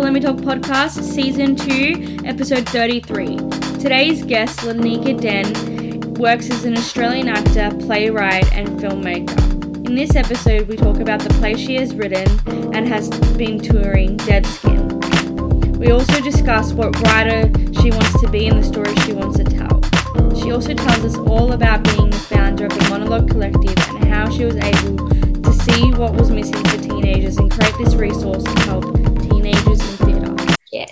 Let Me Talk Podcast, Season 2, Episode 33. Today's guest, Laneikka Denne, works as an Australian actor, playwright, and filmmaker. In this episode, we talk about the play she has written and has been touring, Dead Skin. We also discuss what writer she wants to be and the story she wants to tell. She also tells us all about being the founder of the Monologue Collective and how she was able to see what was missing for teenagers and create this resource to help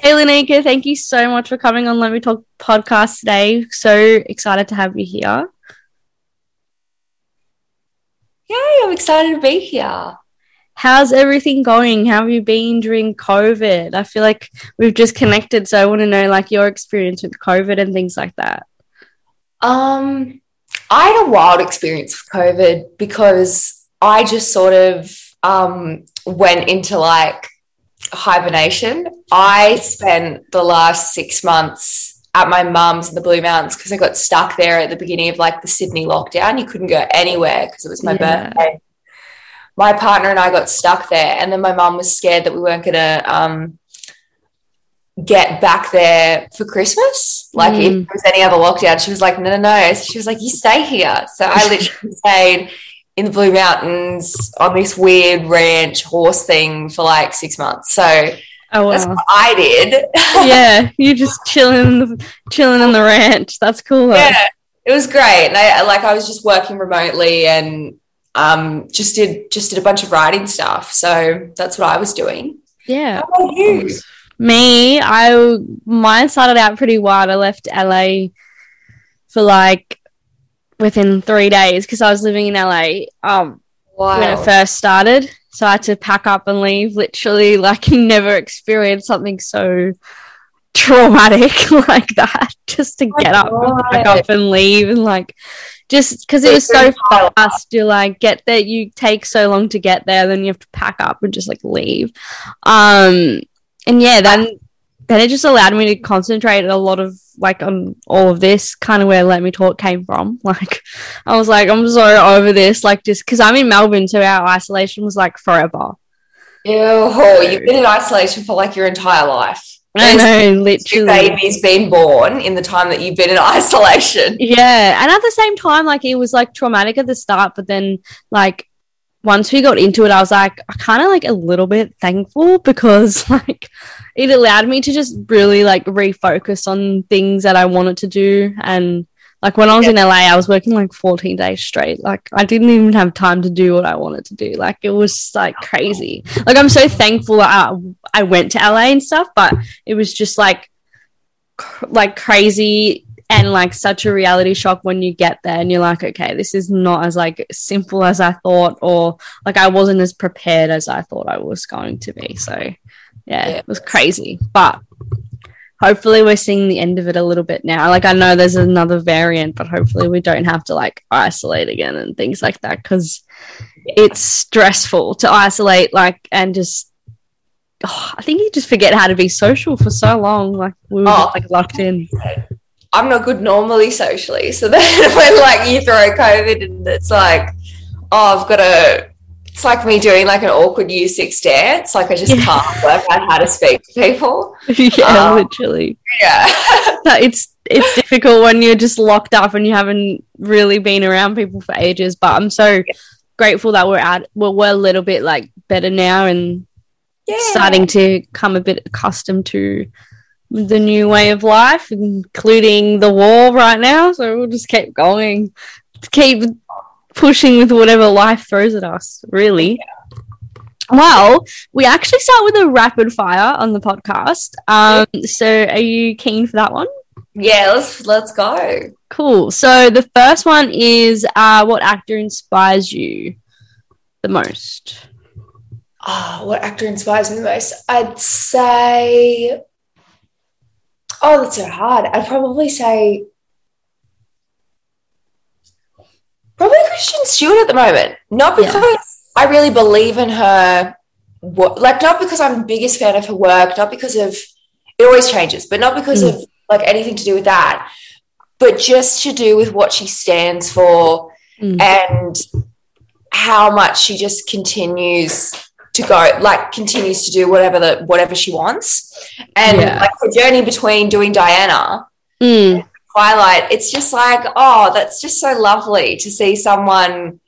Laneikka, thank you so much for coming on Let Me Talk podcast today. So excited to have you here. Yay, I'm excited to be here. How's everything going? How have you been during COVID? I feel like we've just connected, so I want to know like your experience with COVID and things like that. Um, I had a wild experience with COVID because I just sort of um, went into like hibernation. I spent the last six months at my mum's in the Blue Mountains because I got stuck there at the beginning of like the Sydney lockdown. You couldn't go anywhere because it was my Yeah. birthday. My partner and I got stuck there, and then my mum was scared that we weren't gonna um, get back there for Christmas. Like if Mm. there was any other lockdown, she was like, no, no, no. So she was like, you stay here. So I literally stayed in the Blue Mountains on this weird ranch horse thing for like six months. So Oh that's what I did. yeah, you're just chilling, chilling on the ranch. That's cool. Though. yeah, it was great. And I like I was just working remotely and um just did just did a bunch of writing stuff. So that's what I was doing. yeah. How about you? Me, I mine started out pretty wild. I left LA for like within three days because I was living in LA um when it first started. So I had to pack up and leave. Literally, like you never experienced something so traumatic like that. Just to my get up, and pack up and leave, and like just because it was so your entire life. fast. You like get there, you take so long to get there, then you have to pack up and just like leave. Um, and yeah, then then it just allowed me to concentrate a lot of like on all of this kind of where let me talk came from like i was like i'm so over this like just because i'm in melbourne so our isolation was like forever Ew, you've been in isolation for like your entire life. i know Two literally babies been born in the time that you've been in isolation. yeah and at the same time like it was like traumatic at the start but then like once we got into it i was like i kind of like a little bit thankful because like it allowed me to just really like refocus on things that i wanted to do. And like when i was in la i was working like 14 days straight. Like i didn't even have time to do what i wanted to do. Like it was like oh, crazy. like i'm so thankful that i, I went to la and stuff but it was just like cr- like crazy and like such a reality shock when you get there and you're like okay this is not as like simple as i thought or like i wasn't as prepared as i thought i was going to be so yeah, Yeah. it was crazy but hopefully we're seeing the end of it a little bit now like i know there's another variant but hopefully we don't have to like isolate again and things like that because it's stressful to isolate like and just oh, i think you just forget how to be social for so long like we were Oh. just like locked in I'm not good normally socially. So then when like you throw COVID and it's like, oh, I've got to, it's like me doing like an awkward year six dance. Like I just Yeah. can't work out how to speak to people. yeah, Um, literally. Yeah. But it's it's difficult when you're just locked up and you haven't really been around people for ages. But I'm so grateful that we're at well, we're a little bit like better now and yeah. starting to come a bit accustomed to the new way of life, including the war right now. So we'll just keep going, keep pushing with whatever life throws at us. Really. Well, we actually start with a rapid fire on the podcast. Um, so are you keen for that one? Yeah, let's let's go. Cool. So the first one is uh, what actor inspires you the most? Oh, what actor inspires me the most? I'd say Oh, that's so hard. I'd probably say probably Kristen Stewart at the moment. Not Yeah. because I really believe in her like not because I'm the biggest fan of her work, not because of it always changes, but not because Mm. of like anything to do with that, but just to do with what she stands for Mm. and how much she just continues to go like continues to do whatever the whatever she wants and Yeah. like the journey between doing diana Mm. twilight it's just like oh that's just so lovely to see someone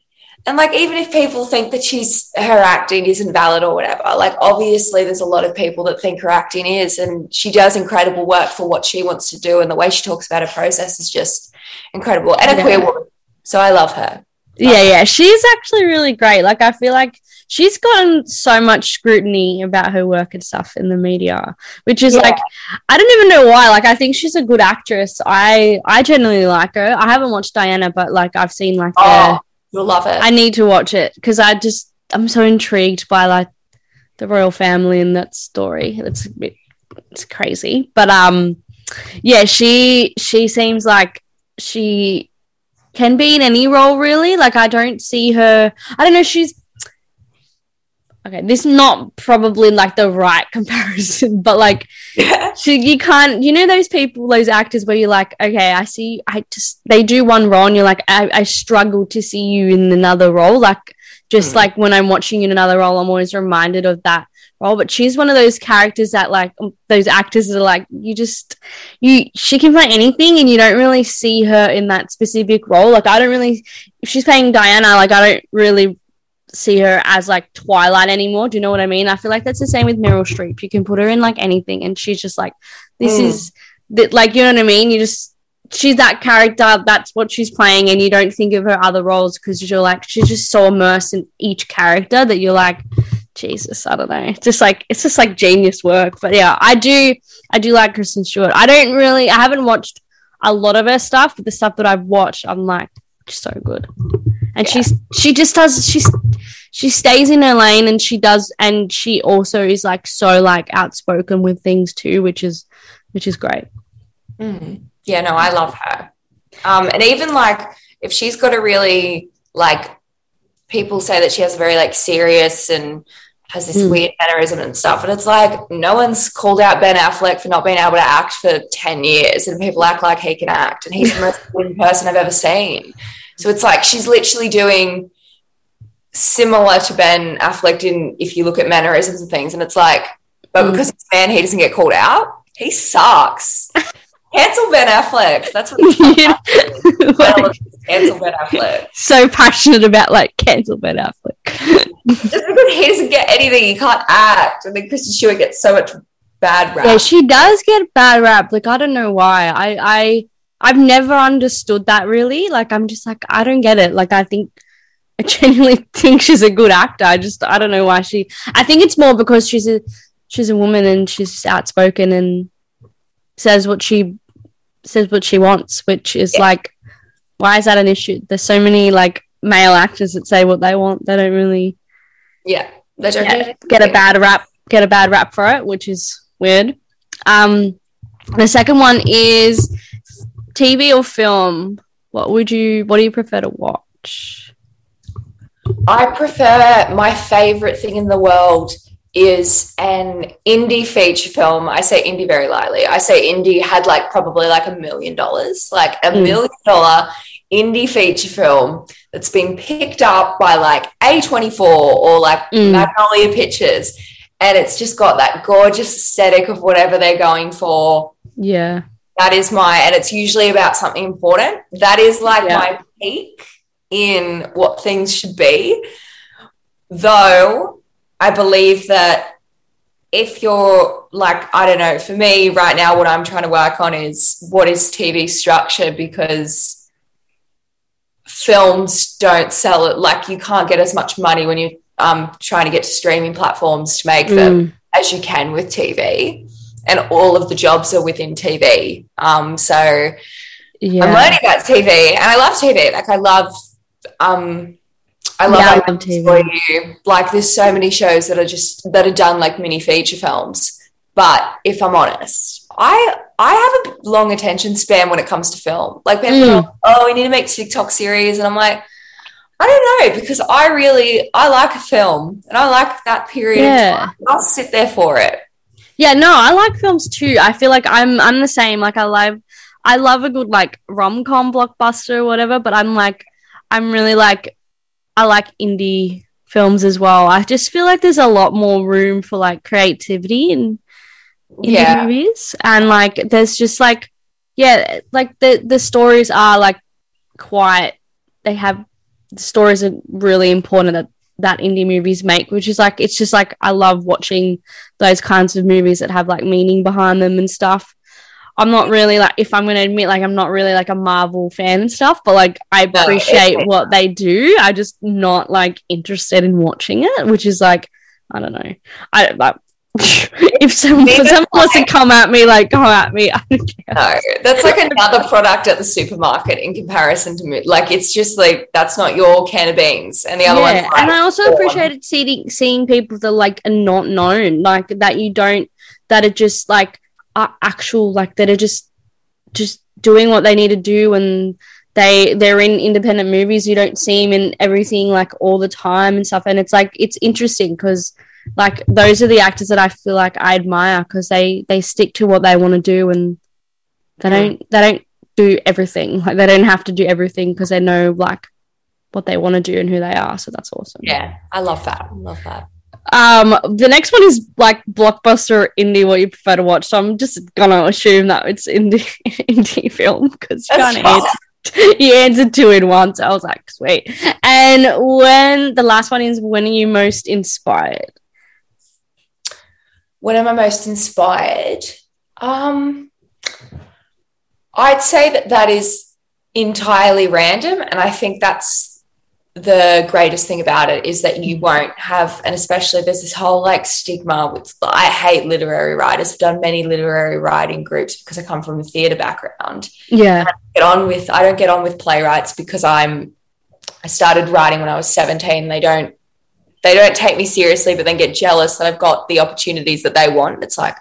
and like even if people think that she's her acting isn't valid or whatever like obviously there's a lot of people that think her acting is and she does incredible work for what she wants to do and the way she talks about her process is just incredible and a Yeah. queer woman so i love her Yeah, yeah. She's actually really great. Like I feel like she's gotten so much scrutiny about her work and stuff in the media, which is Yeah. like I don't even know why. Like I think she's a good actress. I I genuinely like her. I haven't watched Diana, but like I've seen like oh the you'll love it I need to watch it because I just I'm so intrigued by like the royal family and that story. It's a bit it's crazy, but um, yeah, she she seems like she can be in any role really. Like I don't see her. I don't know. She's okay. This is not probably like the right comparison, but like yeah so you can't, you know, those people, those actors where you're like, okay, I see, I just, they do one role and you're like, I, I struggle to see you in another role. Like, just Mm. like when I'm watching you in another role, I'm always reminded of that role. But she's one of those characters that, like, um, those actors that are like, you just, you, she can play anything and you don't really see her in that specific role. Like, I don't really, if she's playing Diana, like, I don't really see her as like Twilight anymore. Do you know what I mean? I feel like that's the same with Meryl Streep. You can put her in like anything, and she's just like, this Mm. is that, like, you know what I mean? You just she's that character. That's what she's playing, and you don't think of her other roles because you're like, she's just so immersed in each character that you're like, Jesus, I don't know. It's just like it's just like genius work. But yeah, I do I do like Kristen Stewart. I don't really I haven't watched a lot of her stuff, but the stuff that I've watched, I'm like, so good. And Yeah. she's she just does she's she stays in her lane and she does and she also is like so like outspoken with things too, which is which is great. Mm. Yeah, no, I love her. Um, and even like if she's got a really like people say that she has a very like serious and has this Mm. weird mannerism and stuff. And it's like no one's called out Ben Affleck for not being able to act for 10 years and people act like he can act and he's the most important person I've ever seen. So it's like she's literally doing similar to Ben Affleck in if you look at mannerisms and things, and it's like, but Mm. because it's man, he doesn't get called out. He sucks. Cancel Ben Affleck. That's what it's Like, cancel Ben Affleck. so passionate about like cancel Ben Affleck. Just because he doesn't get anything, he can't act, and then Kristen Stewart gets so much bad rap. Yeah, she does get bad rap. Like I don't know why. I I I've never understood that really. Like I'm just like I don't get it. Like I think I genuinely think she's a good actor. I just I don't know why she. I think it's more because she's a she's a woman and she's outspoken and says what she says what she wants, which is Yeah. like why is that an issue? There's so many like male actors that say what they want. They don't really yeah, they don't Yeah, get a bad rap get a bad rap for it which is weird um the second one is tv or film what would you what do you prefer to watch I prefer my favorite thing in the world is an indie feature film. I say indie very lightly. I say indie had like probably like a million dollars, like a Mm. million dollar indie feature film that's been picked up by like A24 or like Mm. Magnolia Pictures. And it's just got that gorgeous aesthetic of whatever they're going for. yeah That is my, and it's usually about something important. That is like Yeah. my peak in what things should be. Though I believe that if you're like, I don't know, for me right now, what I'm trying to work on is what is TV structure because films don't sell it. Like you can't get as much money when you're um, trying to get to streaming platforms to make them Mm. as you can with TV. And all of the jobs are within TV. Um, so yeah I'm learning about TV and I love TV. Like I love um I love, Yeah, I love TV. For you. Like there's so many shows that are just that are done like mini feature films. But if I'm honest, I I have a long attention span when it comes to film. Like people Mm. like, oh, we need to make TikTok series, and I'm like, I don't know, because I really I like a film and I like that period Yeah. I'll sit there for it. Yeah no i like films too i feel like i'm i'm the same like i love i love a good like rom-com blockbuster or whatever but i'm like i'm really like i like indie films as well. I just feel like there's a lot more room for like creativity in indie Yeah. movies, and like there's just like yeah, like the the stories are like quite. They have the stories are really important that that indie movies make, which is like it's just like I love watching those kinds of movies that have like meaning behind them and stuff. I'm not really like if I'm gonna admit like I'm not really like a Marvel fan and stuff, but like I appreciate it's- what they do. I just not like interested in watching it, which is like I don't know. I like if someone, if someone wants to come at me, like come at me. I don't care. No, that's like another product at the supermarket in comparison to like it's just like that's not your can of beans, and the other yeah, one's like, and I also appreciated seeing seeing people that like are not known, like that you don't that are just like are actual, like that are just just doing what they need to do, and they they're in independent movies. You don't see them in everything like all the time and stuff, and it's like it's interesting because like those are the actors that I feel like I admire because they they stick to what they want to do and they don't they don't do everything. Like they don't have to do everything because they know like what they want to do and who they are so that's awesome. Yeah, I love that. I love that. um the next one is like blockbuster or indie what you prefer to watch so i'm just gonna assume that it's indie indie film because you That's kind of answered, you answered two in one so i was like sweet. And when the last one is when are you most inspired When am I most inspired? Um, I'd say that that is entirely random, and I think that's the greatest thing about it is that you won't have, and especially there's this whole like stigma with. I hate literary writers. I've done many literary writing groups because I come from a theatre background. yeah Get on with. I don't get on with playwrights because I'm. I started writing when I was 17. They don't they don't take me seriously, but then get jealous that I've got the opportunities that they want. It's like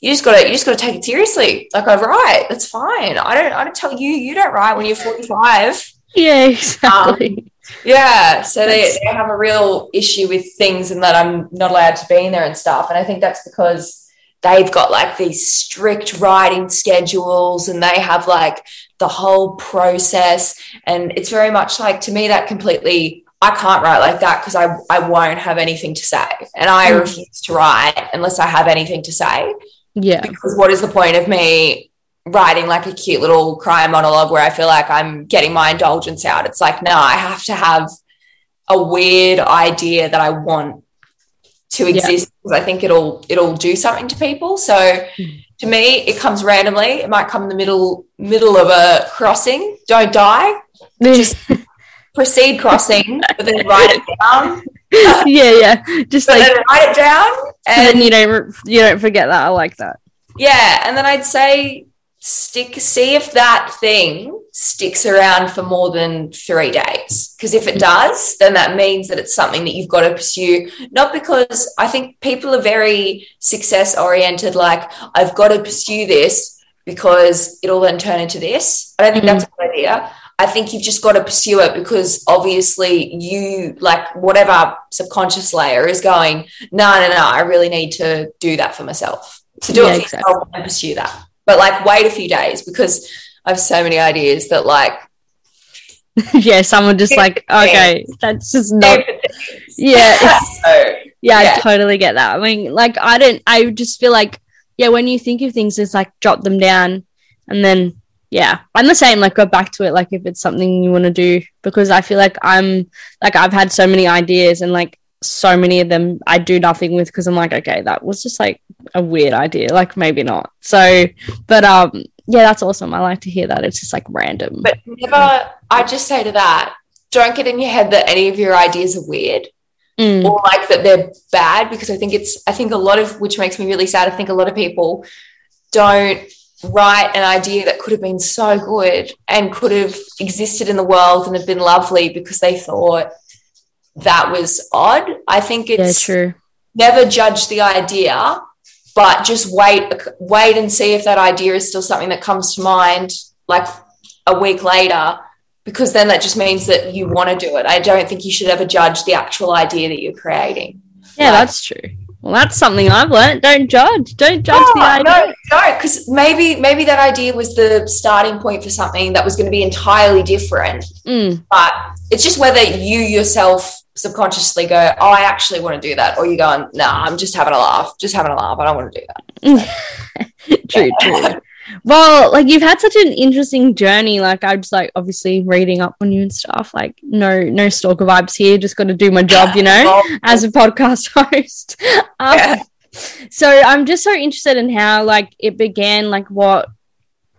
you just gotta you just gotta take it seriously. Like I write, that's fine. I don't I don't tell you you don't write when you're 45. yeah exactly um, Yeah. So they, they have a real issue with things and that I'm not allowed to be in there and stuff. And I think that's because they've got like these strict writing schedules and they have like the whole process. And it's very much like to me that completely I can't write like that because I, I won't have anything to say. And I Mm. refuse to write unless I have anything to say yeah because what is the point of me writing like a cute little cry monologue where I feel like I'm getting my indulgence out? It's like, no, I have to have a weird idea that I want to exist because I think it'll it'll do something to people. So Mm. to me, it comes randomly. It might come in the middle middle of a crossing. Don't die. Just proceed crossing, but then write it down. yeah yeah just But like write it down. and And then you don't you don't forget that i like that Yeah, and then I'd say stick see if that thing sticks around for more than three days. Because if it does, then that means that it's something that you've got to pursue. Not because I think people are very success oriented, like I've got to pursue this because it'll then turn into this. I don't think Mhm. that's a good idea. I think you've just got to pursue it because obviously you like whatever subconscious layer is going, no, no, no, I really need to do that for myself. So do Yeah, it for exactly. yourself and pursue that. But like wait a few days because I have so many ideas that like yeah someone just like okay that's just not yeah so, yeah, Yeah. I totally get that. I mean, like, I don't, I just feel like, yeah, when you think of things, it's like jot them down and then, yeah, I'm the same. Like, go back to it, like, if it's something you want to do, because I feel like I'm, like, I've had so many ideas and, like, so many of them I do nothing with because I'm like, okay, that was just like a weird idea. Like, maybe not. So, but, um, yeah, that's awesome. I like to hear that. It's just like random. but never I just say to that, don't get in your head that any of your ideas are weird. Mm, or like that they're bad because I think it's I think a lot of which makes me really sad. I think a lot of people don't write an idea that could have been so good and could have existed in the world and have been lovely because they thought that was odd. I think yeah, it's true. never judge the idea, but just wait wait and see if that idea is still something that comes to mind like a week later because then that just means that you want to do it. I don't think you should ever judge the actual idea that you're creating. Yeah, Like- that's true. Well, that's something I've learned. Don't judge. Don't judge the No, idea. no, no, because maybe maybe that idea was the starting point for something that was going to be entirely different. Mm, But it's just whether you yourself subconsciously go, "Oh, I actually want to do that," or you going, "Nah, I'm just having a laugh, just having a laugh. I don't want to do that." true, true. Well, like you've had such an interesting journey. Like I'm just like obviously reading up on you and stuff. Like no, no stalker vibes here. Just got to do my job, you know, as a podcast host. Um, yeah. So I'm just so interested in how like it began. Like what,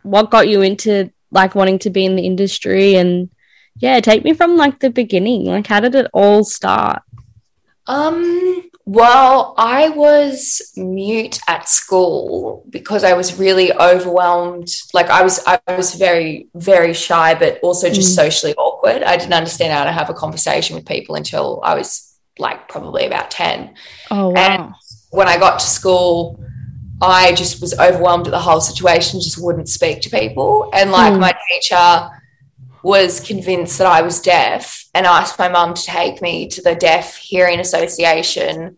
what got you into like wanting to be in the industry and yeah, take me from like the beginning. Like how did it all start? Um, well, I was mute at school because I was really overwhelmed. Like I was I was very very shy but also just mm. socially awkward. I didn't understand how to have a conversation with people until I was like probably about 10. Oh wow. And when I got to school, I just was overwhelmed at the whole situation, just wouldn't speak to people. And like mm. my teacher was convinced that I was deaf and asked my mum to take me to the Deaf Hearing Association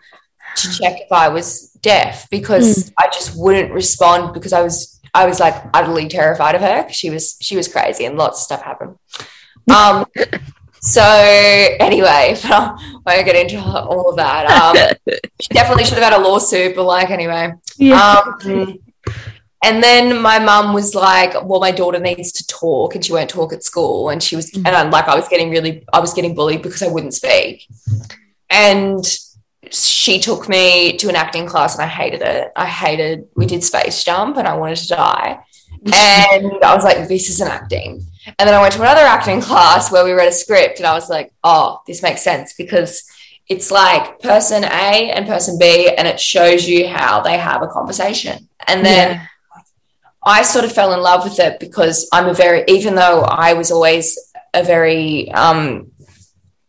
to check if I was deaf because mm. I just wouldn't respond because I was I was like utterly terrified of her because she was she was crazy and lots of stuff happened. Um, so anyway, but I won't get into all of that. Um, she definitely should have had a lawsuit, but like anyway. Yeah. Um, and then my mum was like, "Well, my daughter needs to talk, and she won't talk at school." And she was, mm-hmm. and I'm like, I was getting really, I was getting bullied because I wouldn't speak. And she took me to an acting class, and I hated it. I hated. We did space jump, and I wanted to die. And I was like, "This isn't acting." And then I went to another acting class where we read a script, and I was like, "Oh, this makes sense because." It's like person A and person B, and it shows you how they have a conversation. And then yeah I sort of fell in love with it because I'm a very, even though I was always a very um,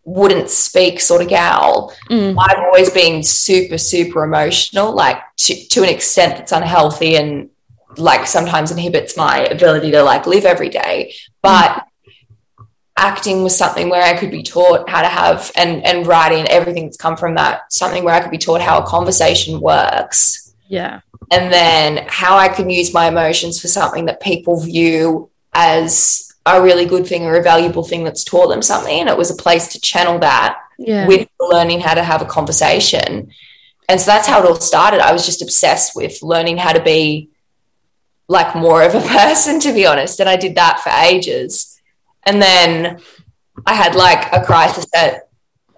wouldn't speak sort of gal, mm. I've always been super, super emotional, like to, to an extent that's unhealthy and like sometimes inhibits my ability to like live every day. But mm. acting was something where I could be taught how to have and and writing everything that's come from that, something where I could be taught how a conversation works. Yeah and then how I can use my emotions for something that people view as a really good thing or a valuable thing that's taught them something. And it was a place to channel that yeah. with learning how to have a conversation. And so that's how it all started. I was just obsessed with learning how to be like more of a person, to be honest. And I did that for ages. And then I had like a crisis at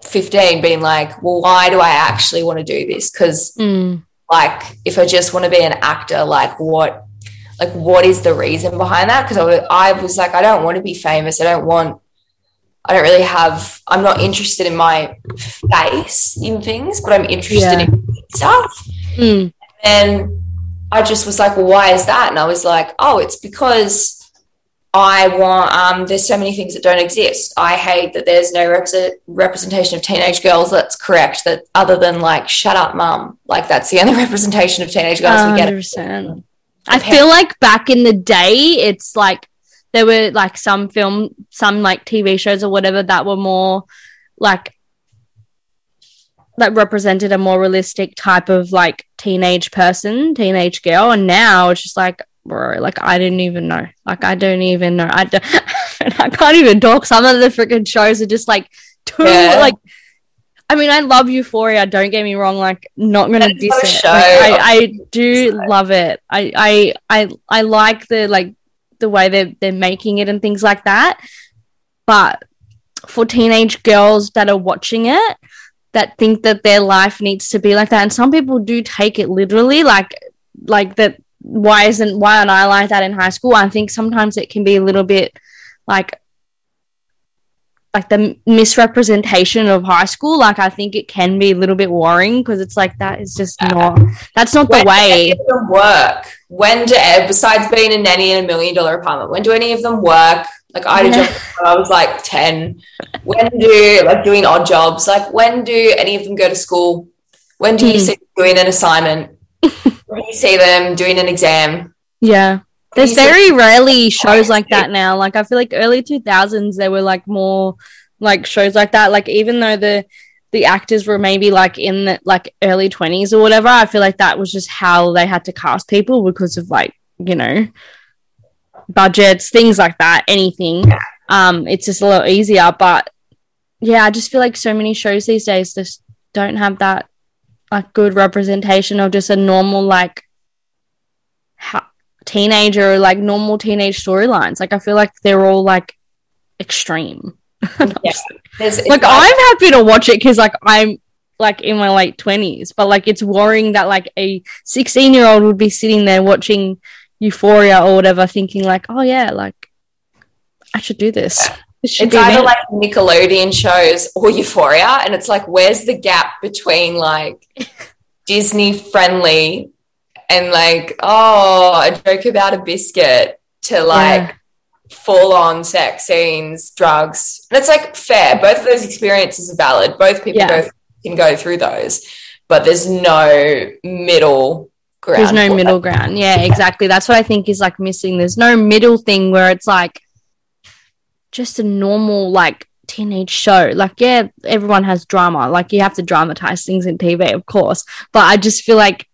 15 being like, well, why do I actually want to do this? Because mm like if I just want to be an actor, like what like what is the reason behind that? Because I, was, I was like, I don't want to be famous. I don't want I don't really have I'm not interested in my face in things, but I'm interested yeah. in stuff. Mm. And I just was like, well, why is that? And I was like, oh, it's because I want, um, there's so many things that don't exist. I hate that there's no rep- representation of teenage girls that's correct, that other than like, shut up, mum. Like, that's the only representation of teenage girls 100%. we get. I feel like back in the day, it's like there were like some film, some like TV shows or whatever that were more like, that represented a more realistic type of like teenage person, teenage girl. And now it's just like, bro. Like I didn't even know. Like I don't even know. I don't, I can't even talk. Some of the freaking shows are just like too yeah. like. I mean, I love Euphoria. Don't get me wrong. Like, not gonna That's diss it. Like, I, I do love it. I, I, I, I like the like the way they're they're making it and things like that. But for teenage girls that are watching it, that think that their life needs to be like that, and some people do take it literally, like like that why isn't why aren't I like that in high school? I think sometimes it can be a little bit like like the misrepresentation of high school. Like I think it can be a little bit worrying because it's like that is just not that's not when the way. work? When do besides being a nanny in a million dollar apartment? When do any of them work? Like I did when I was like ten. When do like doing odd jobs? Like when do any of them go to school? When do you mm. see doing an assignment? When you see them doing an exam. Yeah. There's very rarely shows like that now. Like I feel like early 2000s there were like more like shows like that. Like even though the the actors were maybe like in the like early 20s or whatever, I feel like that was just how they had to cast people because of like, you know, budgets, things like that, anything. Um it's just a lot easier, but yeah, I just feel like so many shows these days just don't have that like good representation of just a normal like ha- teenager, like normal teenage storylines. Like I feel like they're all like extreme. Yeah. There's, like I'm happy to watch it because like I'm like in my late twenties, but like it's worrying that like a 16 year old would be sitting there watching Euphoria or whatever, thinking like, oh yeah, like I should do this. Should it's either like Nickelodeon shows or Euphoria, and it's like, where's the gap between like Disney friendly and like, oh, a joke about a biscuit to like Yeah. full on sex scenes, drugs. And it's like fair. Both of those experiences are valid. Both people Yeah. go, can go through those, but there's no middle ground. There's no middle ground. Yeah, exactly. That's what I think is like missing. There's no middle thing where it's like just a normal like teenage show. Like, yeah, everyone has drama. Like, you have to dramatize things in TV, of course. But I just feel like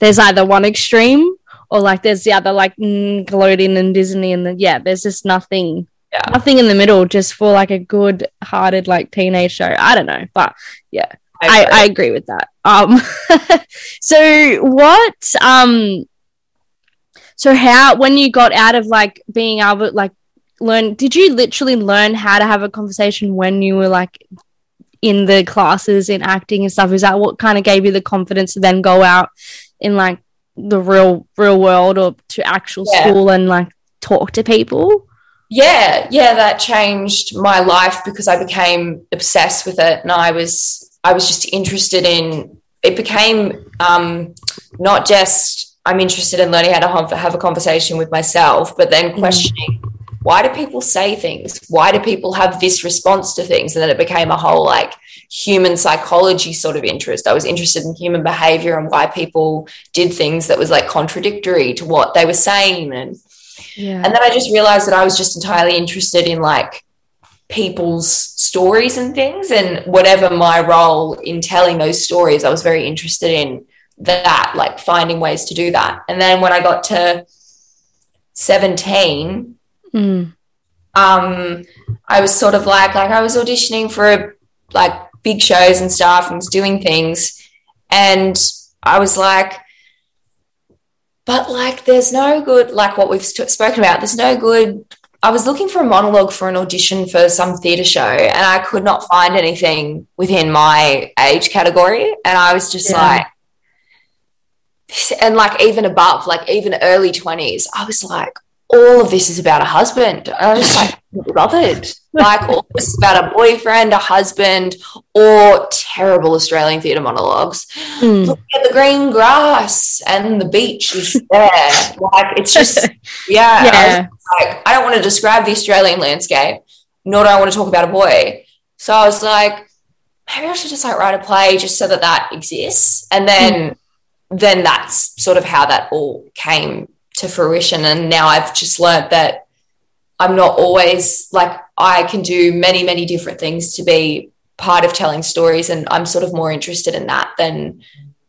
there's either one extreme or like there's the other, like Nickelodeon and Disney, and then yeah, there's just nothing. Yeah. Nothing in the middle, just for like a good hearted like teenage show. I don't know, but yeah, I, I agree with that. Um, so what? Um, so how when you got out of like being able like learn? Did you literally learn how to have a conversation when you were like in the classes in acting and stuff? Is that what kind of gave you the confidence to then go out in like the real real world or to actual Yeah. school and like talk to people? yeah yeah that changed my life because i became obsessed with it and i was i was just interested in it became um not just i'm interested in learning how to have, have a conversation with myself but then questioning why do people say things why do people have this response to things and then it became a whole like human psychology sort of interest i was interested in human behavior and why people did things that was like contradictory to what they were saying and Yeah. and then I just realized that I was just entirely interested in like people's stories and things. And whatever my role in telling those stories, I was very interested in that, like finding ways to do that. And then when I got to 17, Mm. um, I was sort of like, like I was auditioning for like big shows and stuff and was doing things. And I was like, but like, there's no good, like what we've spoken about, there's no good. I was looking for a monologue for an audition for some theatre show and I could not find anything within my age category. And I was just Yeah. like, and like even above, like even early 20s, I was like, all of this is about a husband. And I was just like, bothered. Like all this is about a boyfriend, a husband, or terrible Australian theatre monologues. Mm. Look at the green grass and the beach is there. like it's just yeah. I was like I don't want to describe the Australian landscape, nor do I want to talk about a boy. So I was like, maybe I should just like write a play just so that that exists, and then then that's sort of how that all came to fruition. And now I've just learned that I'm not always like I can do many many different things to be part of telling stories, and I'm sort of more interested in that than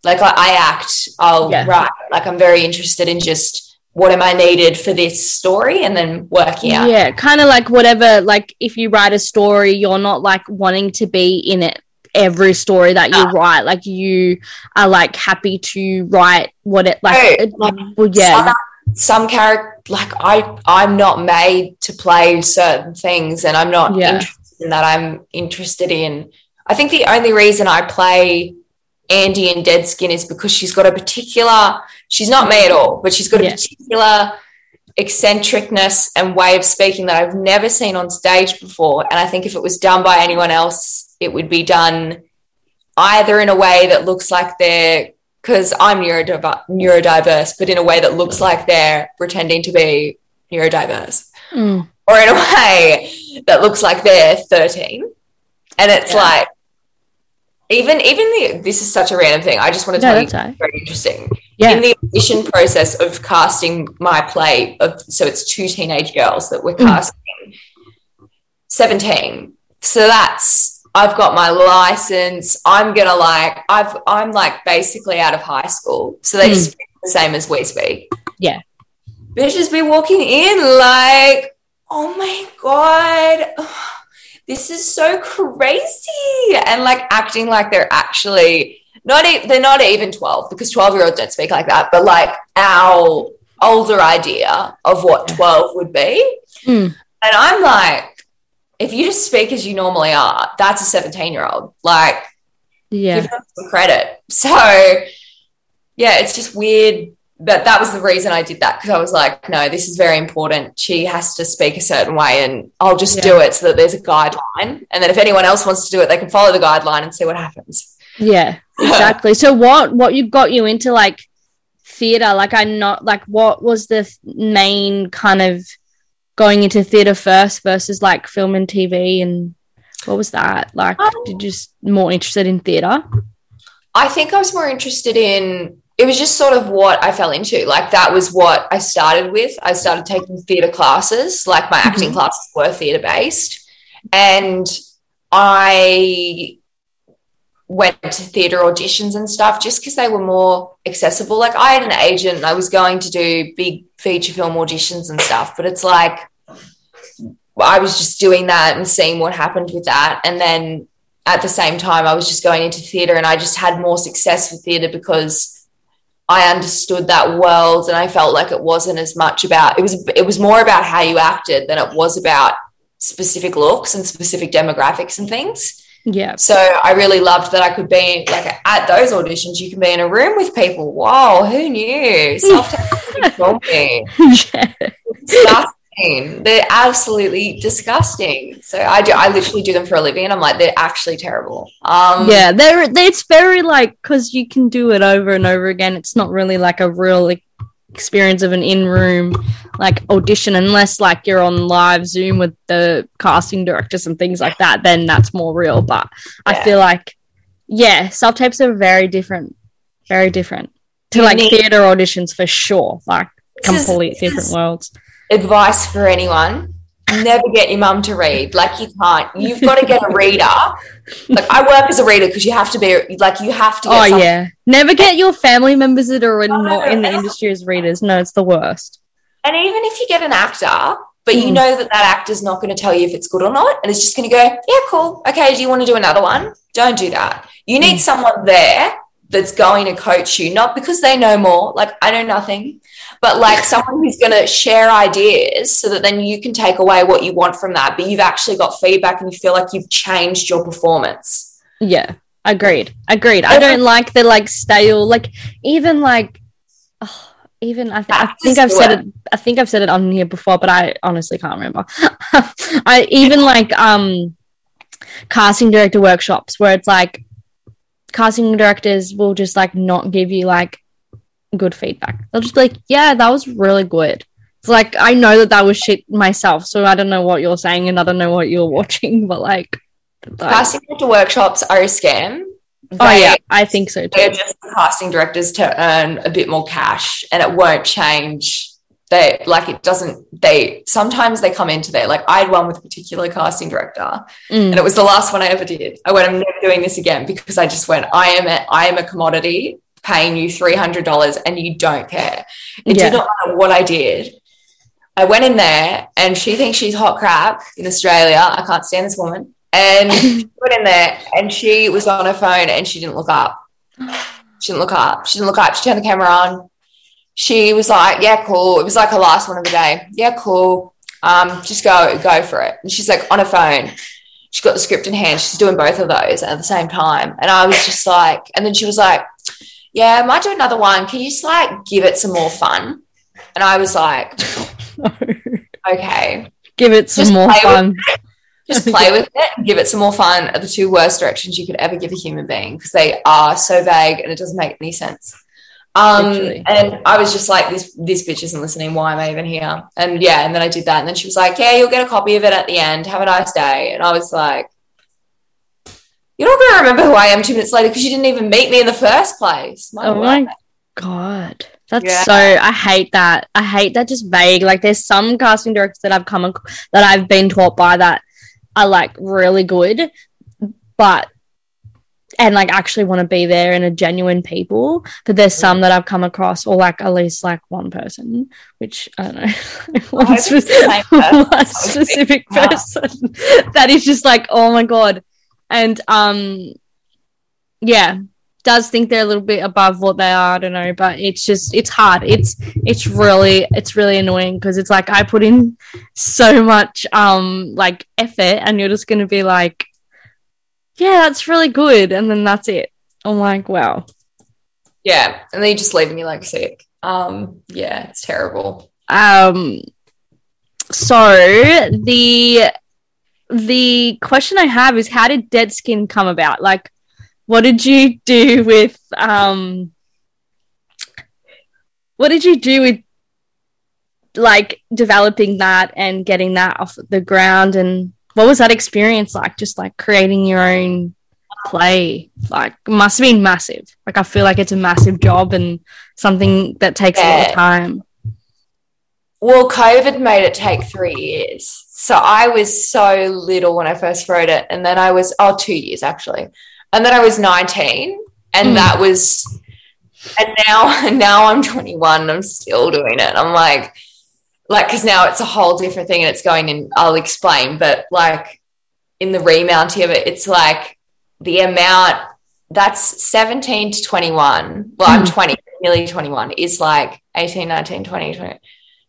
like I, I act. I'll Yeah. write. Like I'm very interested in just what am I needed for this story, and then working out. Yeah, kind of like whatever. Like if you write a story, you're not like wanting to be in it every story that you No. write. Like you are like happy to write what it like. Right. it- well, yeah, some, some character like I I'm not made to play certain things and I'm not Yeah. interested in that I'm interested in I think the only reason I play Andy in Dead Skin is because she's got a particular she's not me at all but she's got a Yeah. particular eccentricness and way of speaking that I've never seen on stage before and I think if it was done by anyone else it would be done either in a way that looks like they're because I'm neurodiv- neurodiverse, but in a way that looks like they're pretending to be neurodiverse, Mm. or in a way that looks like they're 13. And it's Yeah. like, even even the this is such a random thing. I just want to No, tell you, that's all right. it's very interesting. yeah, In the audition process of casting my play, of so it's two teenage girls that we're Mm. casting, 17. So that's I've got my license. I'm gonna like I've I'm like basically out of high school. So they Mm. speak the same as we speak. Yeah. Bitches be walking in like, oh my god, this is so crazy. And like acting like they're actually not even, they're not even 12 because 12 year olds don't speak like that, but like our older idea of what 12 would be. Mm. And I'm like, if you just speak as you normally are, that's a 17 year old. Like, Yeah. give them some credit. So, yeah, it's just weird. But that was the reason I did that because I was like, no, this is very important. She has to speak a certain way, and I'll just Yeah. do it so that there's a guideline. And then if anyone else wants to do it, they can follow the guideline and see what happens. Yeah, exactly. so what what you got you into like theater? Like I not like what was the main kind of going into theater first versus like film and TV and what was that? Like Um, did you just more interested in theater? I think I was more interested in it was just sort of what I fell into. Like that was what I started with. I started taking theatre classes, like my acting Mhm. classes were theatre based. And I went to theatre auditions and stuff just because they were more accessible. Like I had an agent and I was going to do big feature film auditions and stuff, but it's like I was just doing that and seeing what happened with that. And then at the same time, I was just going into theatre and I just had more success with theatre because I understood that world and I felt like it wasn't as much about it was it was more about how you acted than it was about specific looks and specific demographics and things. Yeah. So I really loved that I could be like at those auditions, you can be in a room with people. Wow, who knew? Self-taping yeah. disgusting. They're absolutely disgusting. So I do. I literally do them for a living, and I'm like, they're actually terrible. Um, Yeah, they're, it's very like because you can do it over and over again. It's not really like a real like, experience of an in-room like audition unless like you're on live Zoom with the casting directors and things like that. Then that's more real. But I feel like yeah, self tapes are very different, very different to You like need- theater auditions for sure. Like This complete this different worlds. Advice for anyone: never get your mum to read. Like you can't. You've got to get a reader. Like I work as a reader because you have to be like you have to. Get Oh someone- yeah, never get your family members that are not in the industry as readers. No, it's the worst. And even if you get an actor, but you Mm. know that that actor's not going to tell you if it's good or not, and it's just going to go, yeah, cool. Okay, do you want to do another one? Don't do that. You need Mm. someone there that's going to coach you, not because they know more. Like I know nothing, but like someone who's going to share ideas so that then you can take away what you want from that, but you've actually got feedback and you feel like you've changed your performance. Yeah, agreed. Agreed. I don't like the like stale, like even like, oh, even I, th- I think I've said it. it. I think I've said it on here before, but I honestly can't remember. I even like um casting director workshops where it's like casting directors will just like not give you like good feedback. They'll just be like, "Yeah, that was really good." It's like I know that that was shit myself, so I don't know what you're saying and I don't know what you're watching, but like, Casting director workshops are a scam. oh yeah, I think so they're too. just casting directors to earn a bit more cash and it won't change they like it doesn't they sometimes they come into there like i had one with a particular casting director Mm. and it was the last one i ever did i went i'm never doing this again because i just went i am a, i am a commodity paying you $300 and you don't care it Yeah. did not matter what i did i went in there and she thinks she's hot crap in australia i can't stand this woman and she went in there and she was on her phone and she didn't look up she didn't look up. She didn't look up. She turned the camera on. She was like, "Yeah, cool." It was like her last one of the day. Yeah, cool. Um, just go, go for it. And she's like on her phone. She's got the script in hand. She's doing both of those at the same time. And I was just like, and then she was like, "Yeah, I might do another one. Can you just like give it some more fun?" And I was like, "Okay." Give it some Just more fun. just play with it and give it some more fun are the two worst directions you could ever give a human being because they are so vague and it doesn't make any sense. Um, Literally. and I was just like, this this bitch isn't listening. Why am I even here? And yeah, and then I did that, and then she was like, yeah, you'll get a copy of it at the end. Have a nice day. And I was like, you're not going to remember who I am two minutes later because you didn't even meet me in the first place. My Oh word. my god. That's Yeah. so I hate that. I hate that just vague. Like there's some casting directors that I've come ac- that I've been taught by that are like really good, but and like actually want to be there and are genuine people. But there's some that I've come across, or like at least like one person, which I don't know, one, spe- one specific person that is just like, oh my god, and um, yeah, does think they're a little bit above what they are. I don't know, but it's just it's hard. It's it's really it's really annoying because it's like I put in so much um like effort, and you're just gonna be like, yeah, that's really good, and then that's it. I'm like, wow. Yeah, and then you just leave me like sick. Um, yeah, it's terrible. Um, so the the question I have is, how did Dead Skin come about? Like, what did you do with um? What did you do with like developing that and getting that off the ground and what was that experience like just like creating your own play like must have been massive like i feel like it's a massive job and something that takes yeah. a lot of time well covid made it take three years so i was so little when i first wrote it and then i was oh two years actually and then i was 19 and mm. that was and now now i'm 21 and i'm still doing it i'm like like because now it's a whole different thing and it's going in i'll explain but like in the remounting of it it's like the amount that's 17 to 21 well mm. i'm 20 nearly 21 is like 18 19 20 20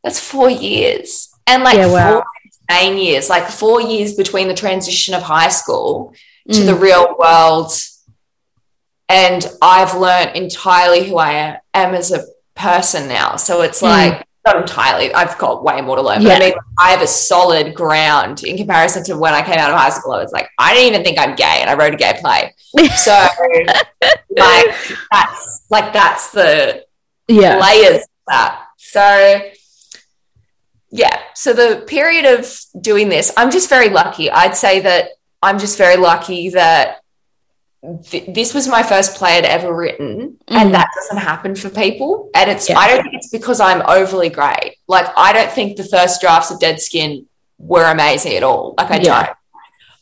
that's four years and like yeah, wow. four nine years like four years between the transition of high school to mm. the real world and i've learned entirely who i am as a person now so it's mm. like not entirely. I've got way more to learn. But yeah. I mean, I have a solid ground in comparison to when I came out of high school. I was like, I didn't even think I'm gay, and I wrote a gay play. So, like, that's like that's the yeah. layers of that. So, yeah. So the period of doing this, I'm just very lucky. I'd say that I'm just very lucky that th- this was my first play I'd ever written, mm. and that doesn't happen for people. And it's yeah. I don't think it's because I'm overly great. Like I don't think the first drafts of Dead Skin were amazing at all. Like I yeah. don't.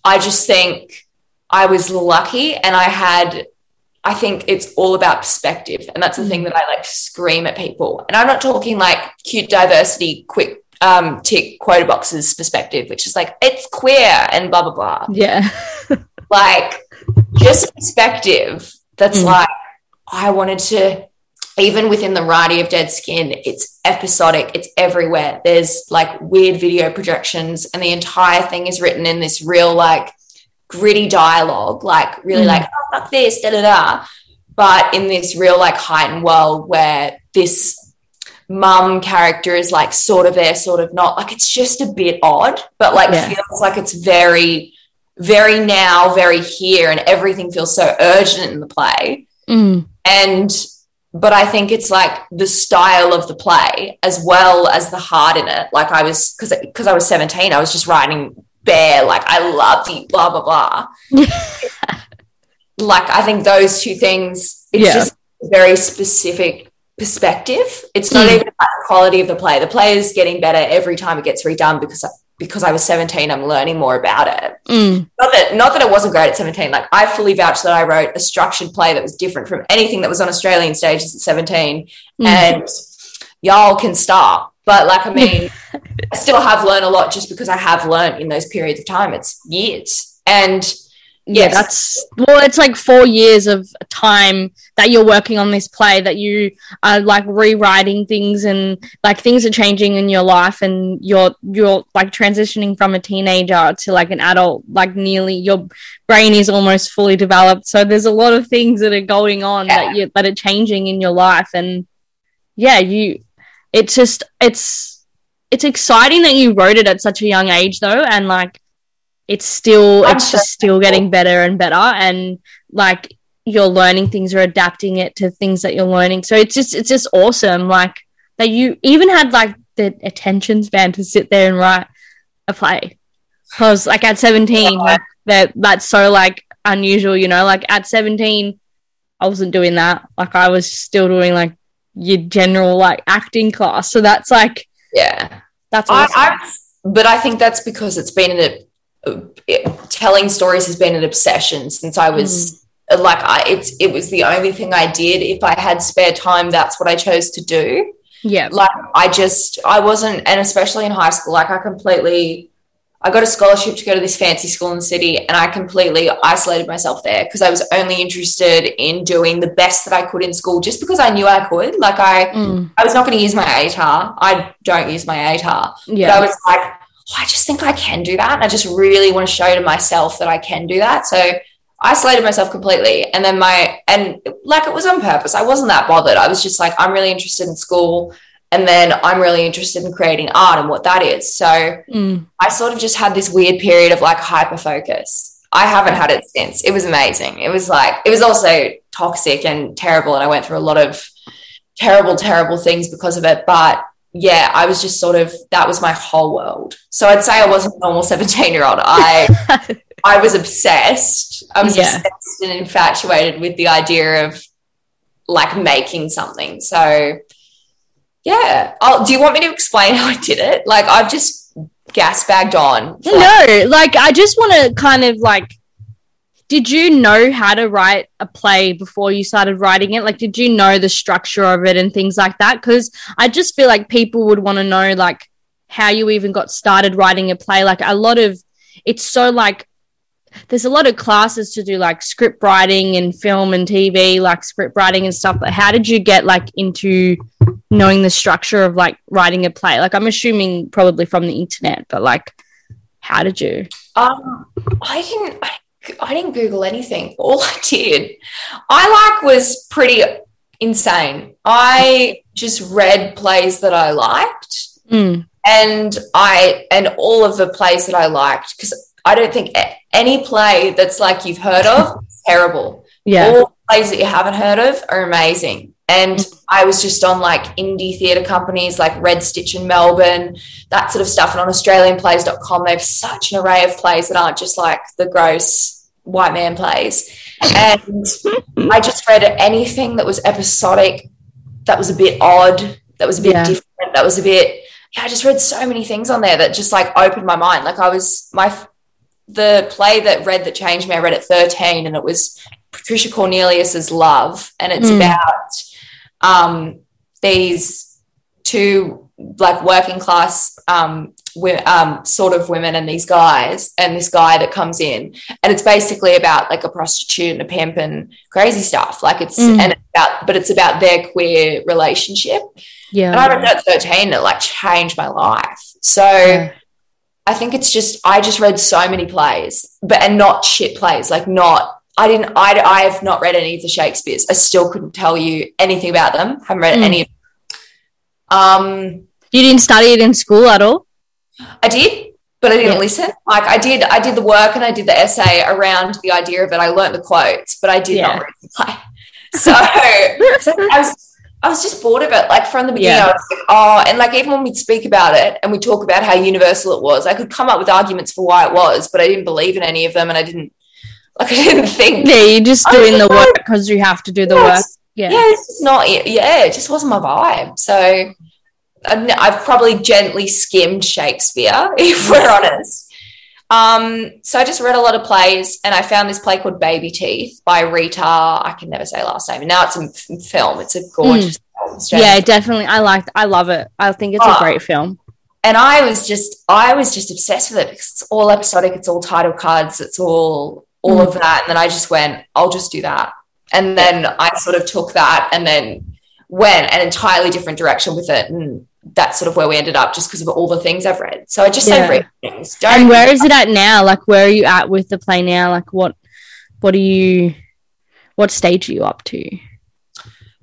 I just think I was lucky, and I had. I think it's all about perspective, and that's the thing that I like scream at people. And I'm not talking like cute diversity, quick um, tick quota boxes perspective, which is like it's queer and blah blah blah. Yeah, like just perspective that's mm. like I wanted to even within the writing of Dead Skin, it's episodic, it's everywhere. There's like weird video projections, and the entire thing is written in this real, like, gritty dialogue, like, really, mm. like, oh, fuck this, da da da. But in this real, like, heightened world where this mum character is like sort of there, sort of not. Like, it's just a bit odd, but like, yeah. feels like it's very very now, very here, and everything feels so urgent in the play. Mm. And but I think it's like the style of the play as well as the heart in it. Like I was because because I was 17, I was just writing bare, like I love the blah blah blah. like I think those two things, it's yeah. just very specific perspective. It's not mm. even about the quality of the play. The play is getting better every time it gets redone because because I was 17, I'm learning more about it. Mm. Not that not that it wasn't great at 17. Like I fully vouch that I wrote a structured play that was different from anything that was on Australian stages at 17. Mm. And y'all can start. But like I mean, I still have learned a lot just because I have learned in those periods of time. It's years. And yeah yes. that's well it's like four years of time that you're working on this play that you are like rewriting things and like things are changing in your life and you're you're like transitioning from a teenager to like an adult like nearly your brain is almost fully developed so there's a lot of things that are going on yeah. that you that are changing in your life and yeah you it's just it's it's exciting that you wrote it at such a young age though and like it's still it's just still getting better and better. And like you're learning things or adapting it to things that you're learning. So it's just it's just awesome like that you even had like the attention span to sit there and write a play. Because like at 17 like that that's so like unusual you know? Like at 17 i wasn't doing that. Like i was still doing like your general like acting class. So that's like yeah. that's awesome. I, I, but i think that's because it's been an it, telling stories has been an obsession since I was mm. like I, it's it was the only thing I did. If I had spare time, that's what I chose to do. Yeah. Like I just I wasn't, and especially in high school, like I completely. I got a scholarship to go to this fancy school in the city, and I completely isolated myself there because I was only interested in doing the best that I could in school, just because I knew I could. Like I, Mm. I was not going to use my ATAR. I don't use my ATAR, but I Yeah. was like, oh, I just think I can do that. And I just really want to show to myself that I can do that. So I isolated myself completely. And then my, and like it was on purpose. I wasn't that bothered. I was just like, I'm really interested in school. And then I'm really interested in creating art and what that is. So Mm. I sort of just had this weird period of like hyper focus. I haven't had it since. It was amazing. It was like, it was also toxic and terrible. And I went through a lot of terrible, terrible things because of it. But yeah, I was just sort of, that was my whole world. So I'd say I wasn't a normal 17 year old. I, I was obsessed. I was Yeah. obsessed and infatuated with the idea of like making something. So yeah. Oh, do you want me to explain how I did it? Like I've just gas bagged on. like, no, like I just want to kind of like. Did you know how to write a play before you started writing it? Like, did you know the structure of it and things like that? Because I just feel like people would want to know, like, how you even got started writing a play. Like, a lot of it's so like there's a lot of classes to do like script writing and film and TV, like script writing and stuff. But how did you get like into knowing the structure of like writing a play? Like, I'm assuming probably from the internet, but like, how did you? Um, I didn't. I, I didn't Google anything. All I did, I like was pretty insane. I just read plays that I liked, Mm, and I and all of the plays that I liked because I don't think any play that's like you've heard of is terrible. yeah. All plays that you haven't heard of are amazing. And I was just on like indie theatre companies like Red Stitch in Melbourne, that sort of stuff. And on AustralianPlays.com, they have such an array of plays that aren't just like the gross white man plays. And I just read anything that was episodic, that was a bit odd, that was a bit Yeah. different, that was a bit, yeah, I just read so many things on there that just like opened my mind. Like I was, my, the play that read that changed me, I read at 13 and it was Patricia Cornelius's Love. And it's Mm. about um, these two like working class um, um, sort of women and these guys and this guy that comes in and it's basically about like a prostitute and a pimp and crazy stuff like it's Mm. and it's about but it's about their queer relationship Yeah. and I read that at 13 and it like changed my life so Yeah. I think it's just I just read so many plays, but and not shit plays. Like not I didn't I I have not read any of the Shakespeare's. I still couldn't tell you anything about them. Haven't read Mm. any of um You didn't study it in school at all? I did, but I didn't Yeah. listen. Like I did I did the work and I did the essay around the idea of it. I learned the quotes, but I did Yeah. not read the play. So, so I was I was just bored of it. Like from the beginning, Yeah. I was like, oh, and like even when we'd speak about it and we talk about how universal it was, I could come up with arguments for why it was, but I didn't believe in any of them, and I didn't like I didn't think. Yeah, you're just doing the work because you have to do the Yeah, work. Yeah. Yeah, it's just not. Yeah, it just wasn't my vibe. So I've probably gently skimmed Shakespeare, if we're honest. Um, so I just read a lot of plays, and I found this play called Baby Teeth by Rita. I can never say last name. And now it's a film. It's a gorgeous film. It's Yeah, definitely. I liked I love it. I think it's a Oh. great film. and I was just I was just obsessed with it because it's all episodic. It's all title cards. It's all all Mm. of that. And then I just went, I'll just do that. And then I sort of took that and then went an entirely different direction with it. And that's sort of where we ended up just because of all the things I've read. So I just Yeah. read things. Don't And where is it at now? Like where are you at with the play now? Like what what are you what stage are you up to?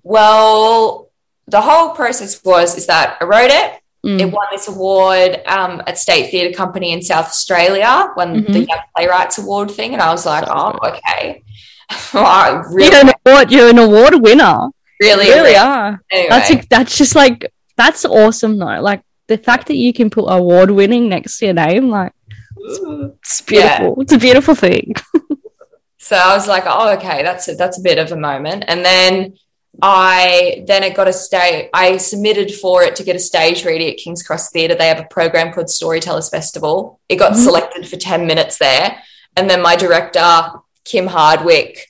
well, the whole process was is that I wrote it. Mm. It won this award um, at State Theatre Company in South Australia, won the Mhm. Young Playwrights Award thing, and I was like, oh, okay. I really, You're an award you're an award winner. really, You really really. are. Anyway, That's a, that's just like that's awesome though. Like the fact that you can put award winning next to your name, like it's Yeah. beautiful. It's a beautiful thing. so I was like, oh, okay, that's a, that's a bit of a moment. And then I then it got a stay. I submitted for it to get a stage reading at King's Cross Theatre. They have a program called Storytellers Festival. It got Mhm. selected for ten minutes there, and then my director Kim Hardwick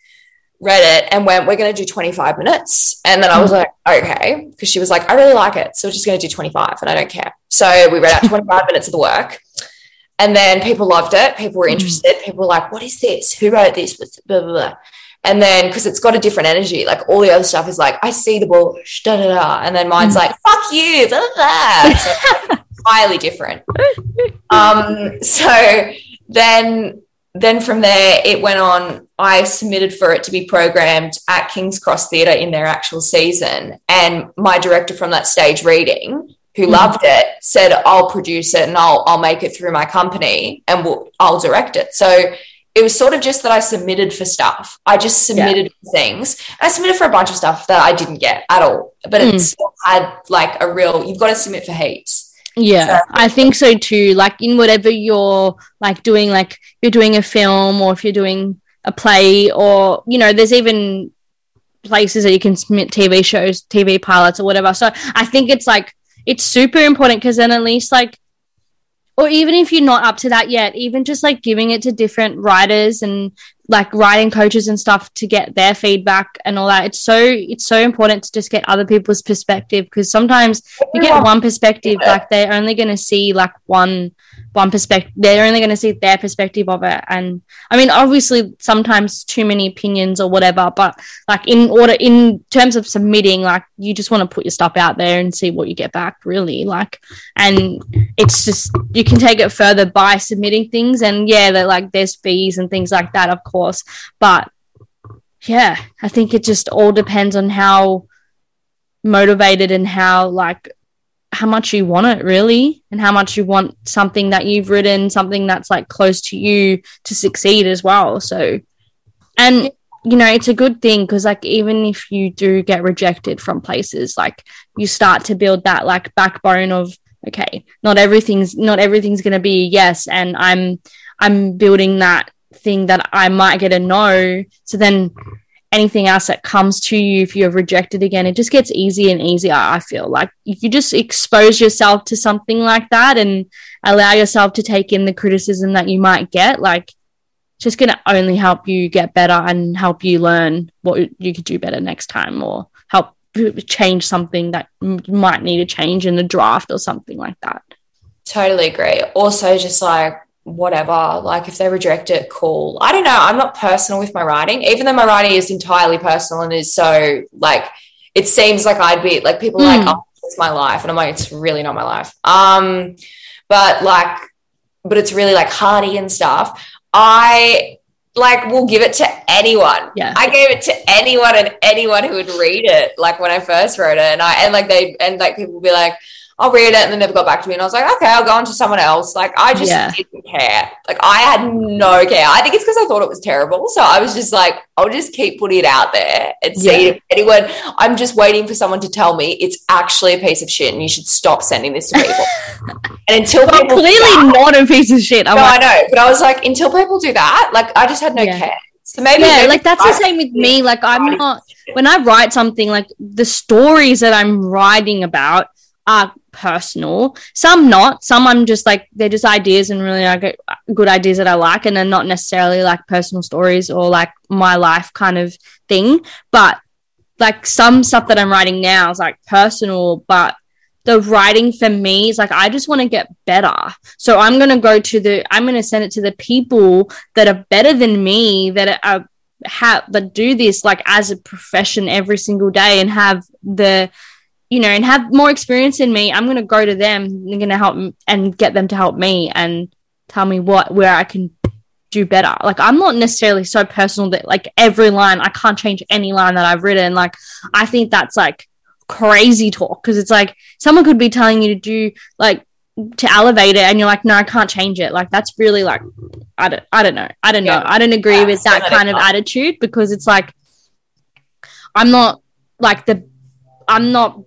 read it and went, We're going to do 25 minutes. And then I was like, Okay. Because she was like, I really like it. So we're just going to do 25 and I don't care. So we read out 25 minutes of the work. And then people loved it. People were Mm. interested. People were like, What is this? Who wrote this? Blah, blah, blah. And then because it's got a different energy, like all the other stuff is like, I see the bush, da da da. And then mine's Mm. like, fuck you, it's like entirely different. Um, so then then from there it went on. I submitted for it to be programmed at King's Cross Theatre in their actual season. And my director from that stage reading, who Mhm. loved it, said, I'll produce it and I'll I'll make it through my company and we'll, I'll direct it. So it was sort of just that I submitted for stuff. I just submitted for things. I submitted for a bunch of stuff that I didn't get at all. But it Mm. still had like a real you've got to submit for heaps. Yeah, I think so too. Like in whatever you're like doing, like you're doing a film or if you're doing a play, or you know, there's even places that you can submit TV shows, TV pilots, or whatever. So I think it's like it's super important because then at least like, or even if you're not up to that yet, even just like giving it to different writers and like writing coaches and stuff to get their feedback and all that. It's so it's so important to just get other people's perspective because sometimes you get one perspective like they're only going to see like one one perspective they're only going to see their perspective of it. And i mean obviously sometimes too many opinions or whatever but like in order in terms of submitting like you just want to put your stuff out there and see what you get back really like and it's just you can take it further by submitting things. And yeah that like there's fees and things like that of course but yeah i think it just all depends on how motivated and how like how much you want it really and how much you want something that you've written something that's like close to you to succeed as well so. And you know it's a good thing because like even if you do get rejected from places like you start to build that like backbone of okay not everything's not everything's going to be a yes and i'm i'm building that thing that i might get a no so then anything else that comes to you if you're rejected again it just gets easier and easier i feel. Like you just expose yourself to something like that and allow yourself to take in the criticism that you might get. Like just going to only help you get better and help you learn what you could do better next time or help change something that might need a change in the draft or something like that. Totally agree. Also, just like whatever, like if they reject it, cool. I don't know. I'm not personal with my writing, even though my writing is entirely personal and is so like it seems like I'd be like people are Mm. like, oh, it's my life, and I'm like, it's really not my life. Um, but like, but it's really like hearty and stuff. I like will give it to anyone. Yeah. I gave it to anyone and anyone who would read it. Like when I first wrote it, and I and like they and like people would be like, I'll read it, and then never got back to me. And I was like, okay, I'll go on to someone else. Like I just Yeah. didn't care. Like I had no care. I think it's because I thought it was terrible. So I was just like, I'll just keep putting it out there and see Yeah. if anyone. I'm just waiting for someone to tell me it's actually a piece of shit, and you should stop sending this to people. and until people clearly that- not a piece of shit I'm no, like, I know, but I was like, until people do that, like I just had no Yeah. care. So maybe, yeah, maybe like that's the same with me. Like I'm not when I write something, like the stories that I'm writing about are personal. Some not. Some I'm just like they're just ideas and really like good ideas that I like, and they're not necessarily like personal stories or like my life kind of thing. But like some stuff that I'm writing now is like personal, but the writing for me is like I just want to get better. So I'm gonna go to the I'm gonna send it to the people that are better than me that are have that do this like as a profession every single day and have the you know and have more experience than me i'm going to go to them i'm going to help m- and get them to help me and tell me what where i can do better. Like i'm not necessarily so personal that like every line i can't change any line that i've written. Like i think that's like crazy talk because it's like someone could be telling you to do like to elevate it and you're like no i can't change it. Like that's really like i don't i don't know. I don't know. Yeah. i don't agree Yeah, with that kind of attitude because it's like i'm not like the i'm not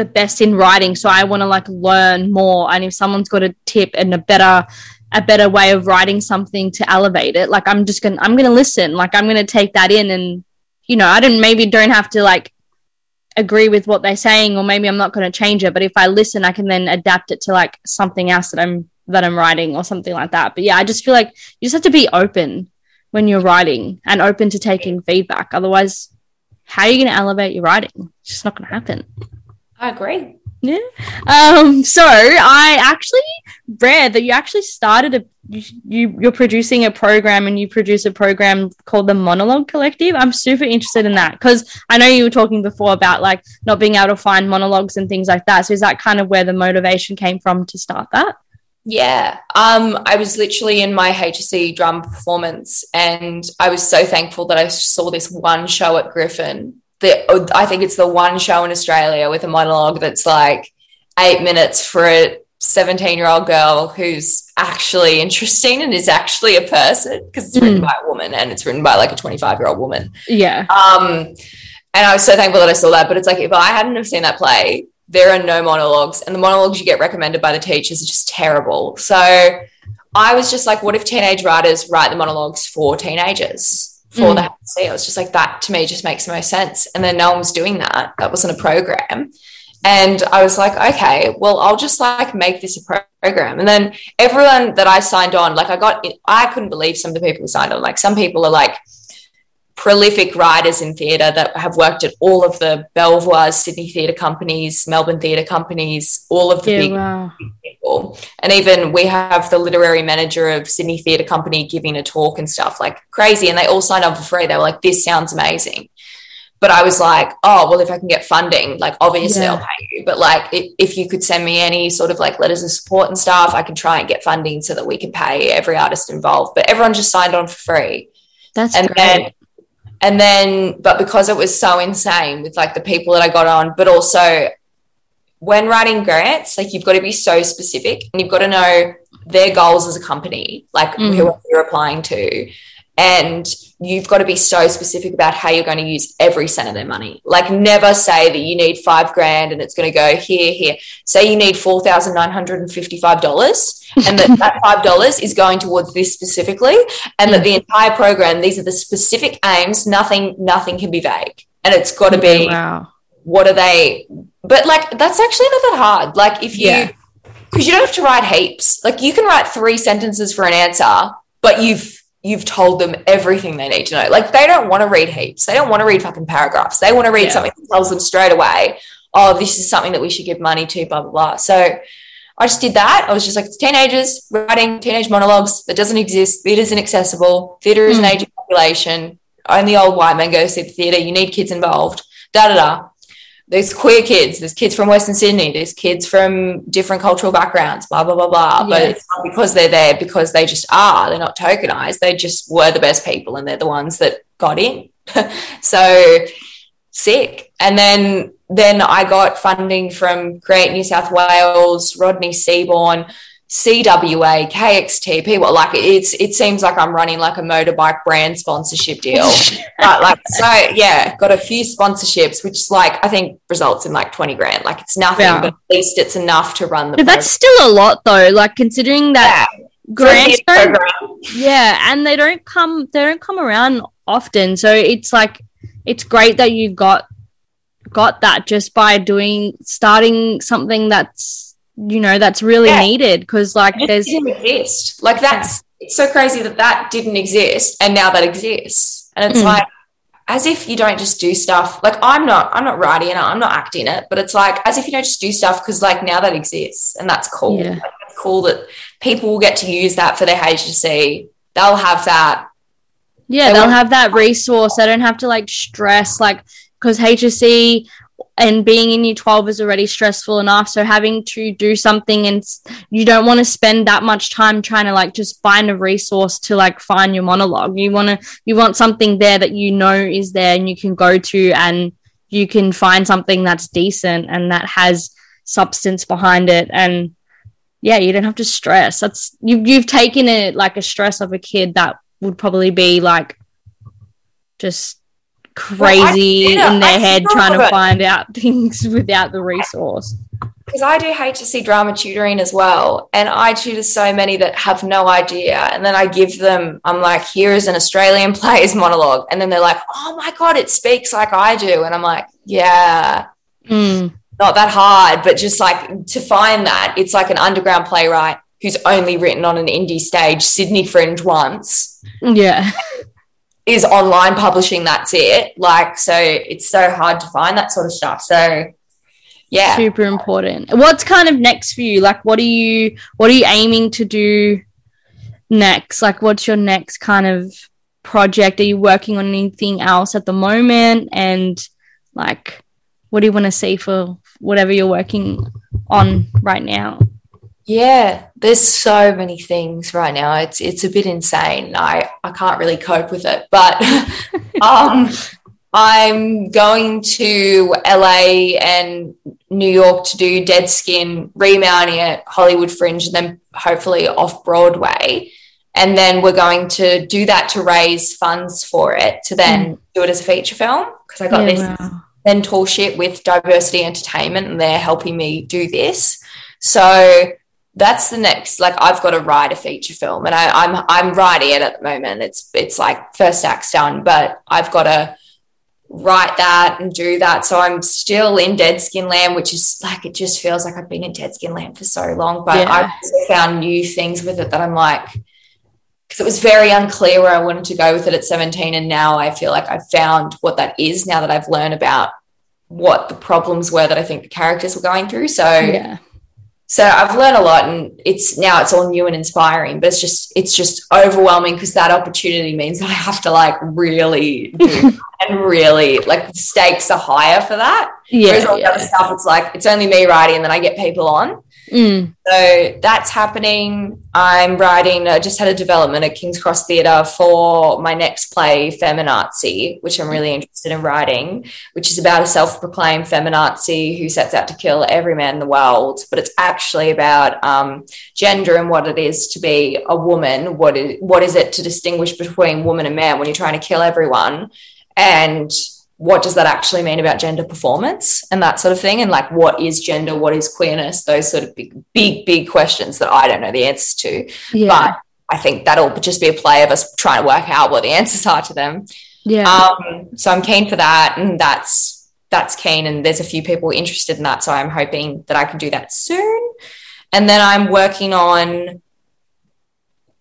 the best in writing so i want to like learn more and if someone's got a tip and a better a better way of writing something to elevate it like i'm just gonna i'm gonna listen like i'm gonna take that in and you know i don't maybe don't have to like agree with what they're saying or maybe i'm not to change it but if i listen i can then adapt it to like something else that i'm that i'm writing or something like that but yeah i just feel like you just have to be open when you're writing and open to taking feedback. Otherwise, how are you going to elevate your writing? It's just not going to happen. I agree. Yeah. Um, so I actually read that you actually started a you, you you're producing a program and you produce a program called the Monologue Collective. I'm super interested in that because I know you were talking before about like not being able to find monologues and things like that. So is that kind of where the motivation came from to start that? Yeah. Um, I was literally in my HSC drama performance and I was so thankful that I saw this one show at Griffin the I think it's the one show in Australia with a monologue that's like eight minutes for a 17 year old girl who's actually interesting and is actually a person because it's written mm. by a woman and it's written by like a 25 year old woman. Yeah. Um, and I was so thankful that I saw that. But it's like if I hadn't have seen that play, there are no monologues, and the monologues you get recommended by the teachers are just terrible. So I was just like, what if teenage writers write the monologues for teenagers? For mm. the HSC. I was just like, that to me just makes the most sense. And then no one was doing that. That wasn't a program. And I was like, okay, well, I'll just like make this a program. And then everyone that I signed on, like I got, I couldn't believe some of the people who signed on. Like some people are like prolific writers in theatre that have worked at all of the Belvoir, Sydney theatre companies, Melbourne theatre companies, all of the yeah, big wow. people. And even we have the literary manager of Sydney Theatre Company giving a talk and stuff like crazy. And they all signed up for free. They were like, this sounds amazing. But I was like, oh, well, if I can get funding, like obviously yeah. I'll pay you. But like if you could send me any sort of like letters of support and stuff, I can try and get funding so that we can pay every artist involved. But everyone just signed on for free. That's and great. then and then, but because it was so insane with like the people that I got on, but also when writing grants, like you've got to be so specific and you've got to know their goals as a company, like mm. who you're applying to. And you've got to be so specific about how you're going to use every cent of their money. Like, never say that you need five grand and it's going to go here, here. Say you need $4,955 and that, that $5 is going towards this specifically. And that the mm. entire program, these are the specific aims. Nothing, nothing can be vague. And it's got to be, oh, wow. what are they? But like, that's actually not that hard. Like, if you, Yeah. because you don't have to write heaps. Like, you can write three sentences for an answer, but you've, you've told them everything they need to know. Like they don't want to read heaps. They don't want to read fucking paragraphs. They want to read Yeah. something that tells them straight away, oh, this is something that we should give money to, blah, blah, blah. So I just did that. I was just like, it's teenagers writing teenage monologues that doesn't exist. Theatre isn't accessible. Theatre is an Hmm. aging population. Only old white men go see the theatre. You need kids involved. Da da da. There's queer kids. There's kids from Western Sydney. There's kids from different cultural backgrounds. Blah blah blah blah. But it's not because they're there because they just are. They're not tokenized. They just were the best people, and they're the ones that got in. so sick. And then then I got funding from Create New South Wales, Rodney Seaborn, CWA, KXT, people like it's it seems like I'm running like a motorbike brand sponsorship deal. but like so yeah, got a few sponsorships, which like I think results in like 20 grand. Like it's nothing, Yeah. but at least it's enough to run the But that's still a lot though, like considering that program. grants don't. Yeah, and they don't come they don't come around often. So it's like it's great that you got got that just by doing starting something that's you know that's really Yeah. needed because like It there's didn't exist. Like that's it's so crazy that that didn't exist and now that exists. And it's Mm. like as if you don't just do stuff. Like I'm not I'm not writing it, I'm not acting it, but it's like as if you don't just do stuff because like now that exists and that's cool. Yeah. Like, it's cool that people will get to use that for their HSC. They'll have that. yeah they they'll have that resource. They don't have to like stress like because HSC and being in year 12 is already stressful enough. So having to do something and you don't want to spend that much time trying to like just find a resource to like find your monologue. You want to you want something there that you know is there and you can go to and you can find something that's decent and that has substance behind it. And yeah you don't have to stress. That's you, you've taken it like a stress of a kid that would probably be like just crazy yeah, in their I head trying to find out things without the resource Because I do HSC drama tutoring as well. And I tutor so many that have no idea. And then I give them, I'm like, here is an Australian play's monologue. And then they're like, oh my God, it speaks like I do. And I'm like, yeah, Mm, not that hard. But just like to find that, it's like an underground playwright who's only written on an indie stage, Sydney Fringe once. yeah is online publishing. That's it. Like, so it's so hard to find that sort of stuff. So, yeah, super important. What's kind of next for you? Like, what are you what are you aiming to do next? Like, what's your next kind of project? Are you working on anything else at the moment? And like, what do you want to see for whatever you're working on right now? Yeah, there's so many things right now. It's it's a bit insane. I I can't really cope with it, but um, I'm going to LA and New York to do Dead Skin, remounting at Hollywood Fringe, and then hopefully off Broadway. And then we're going to do that to raise funds for it to then mm. do it as a feature film because I got yeah, this wow. mentorship with Diversity Entertainment, and they're helping me do this. So that's the next like I've got to write a feature film and I, I'm I'm writing it at the moment. It's it's like first act's done, but I've got to write that and do that. So I'm still in Dead Skin Land, which is like it just feels like I've been in Dead Skin Land for so long. But yeah. I've found new things with it that I'm like because it was very unclear where I wanted to go with it at 17. And now I feel like I've found what that is now that I've learned about what the problems were that I think the characters were going through. So yeah so I've learned a lot and it's now it's all new and inspiring, but it's just it's just overwhelming because that opportunity means that I have to like really do and really like the stakes are higher for that. Yeah. Whereas all the other stuff, it's like it's only me writing and then I get people on. Mm. So that's happening. I'm writing, I just had a development at King's Cross Theatre for my next play, Feminazi, which I'm really interested in writing, which is about a self proclaimed feminazi who sets out to kill every man in the world. But it's actually about um, gender and what it is to be a woman. What is, what is it to distinguish between woman and man when you're trying to kill everyone? And what does that actually mean about gender performance and that sort of thing? And like what is gender? What is queerness? Those sort of big big big questions that i don't know the answers to. Yeah. but i think that'll just be a play of us trying to work out what the answers are to them. Yeah. Um, so i'm keen for that and that's that's keen and there's a few people interested in that so i'm hoping that i can do that soon. And then i'm working on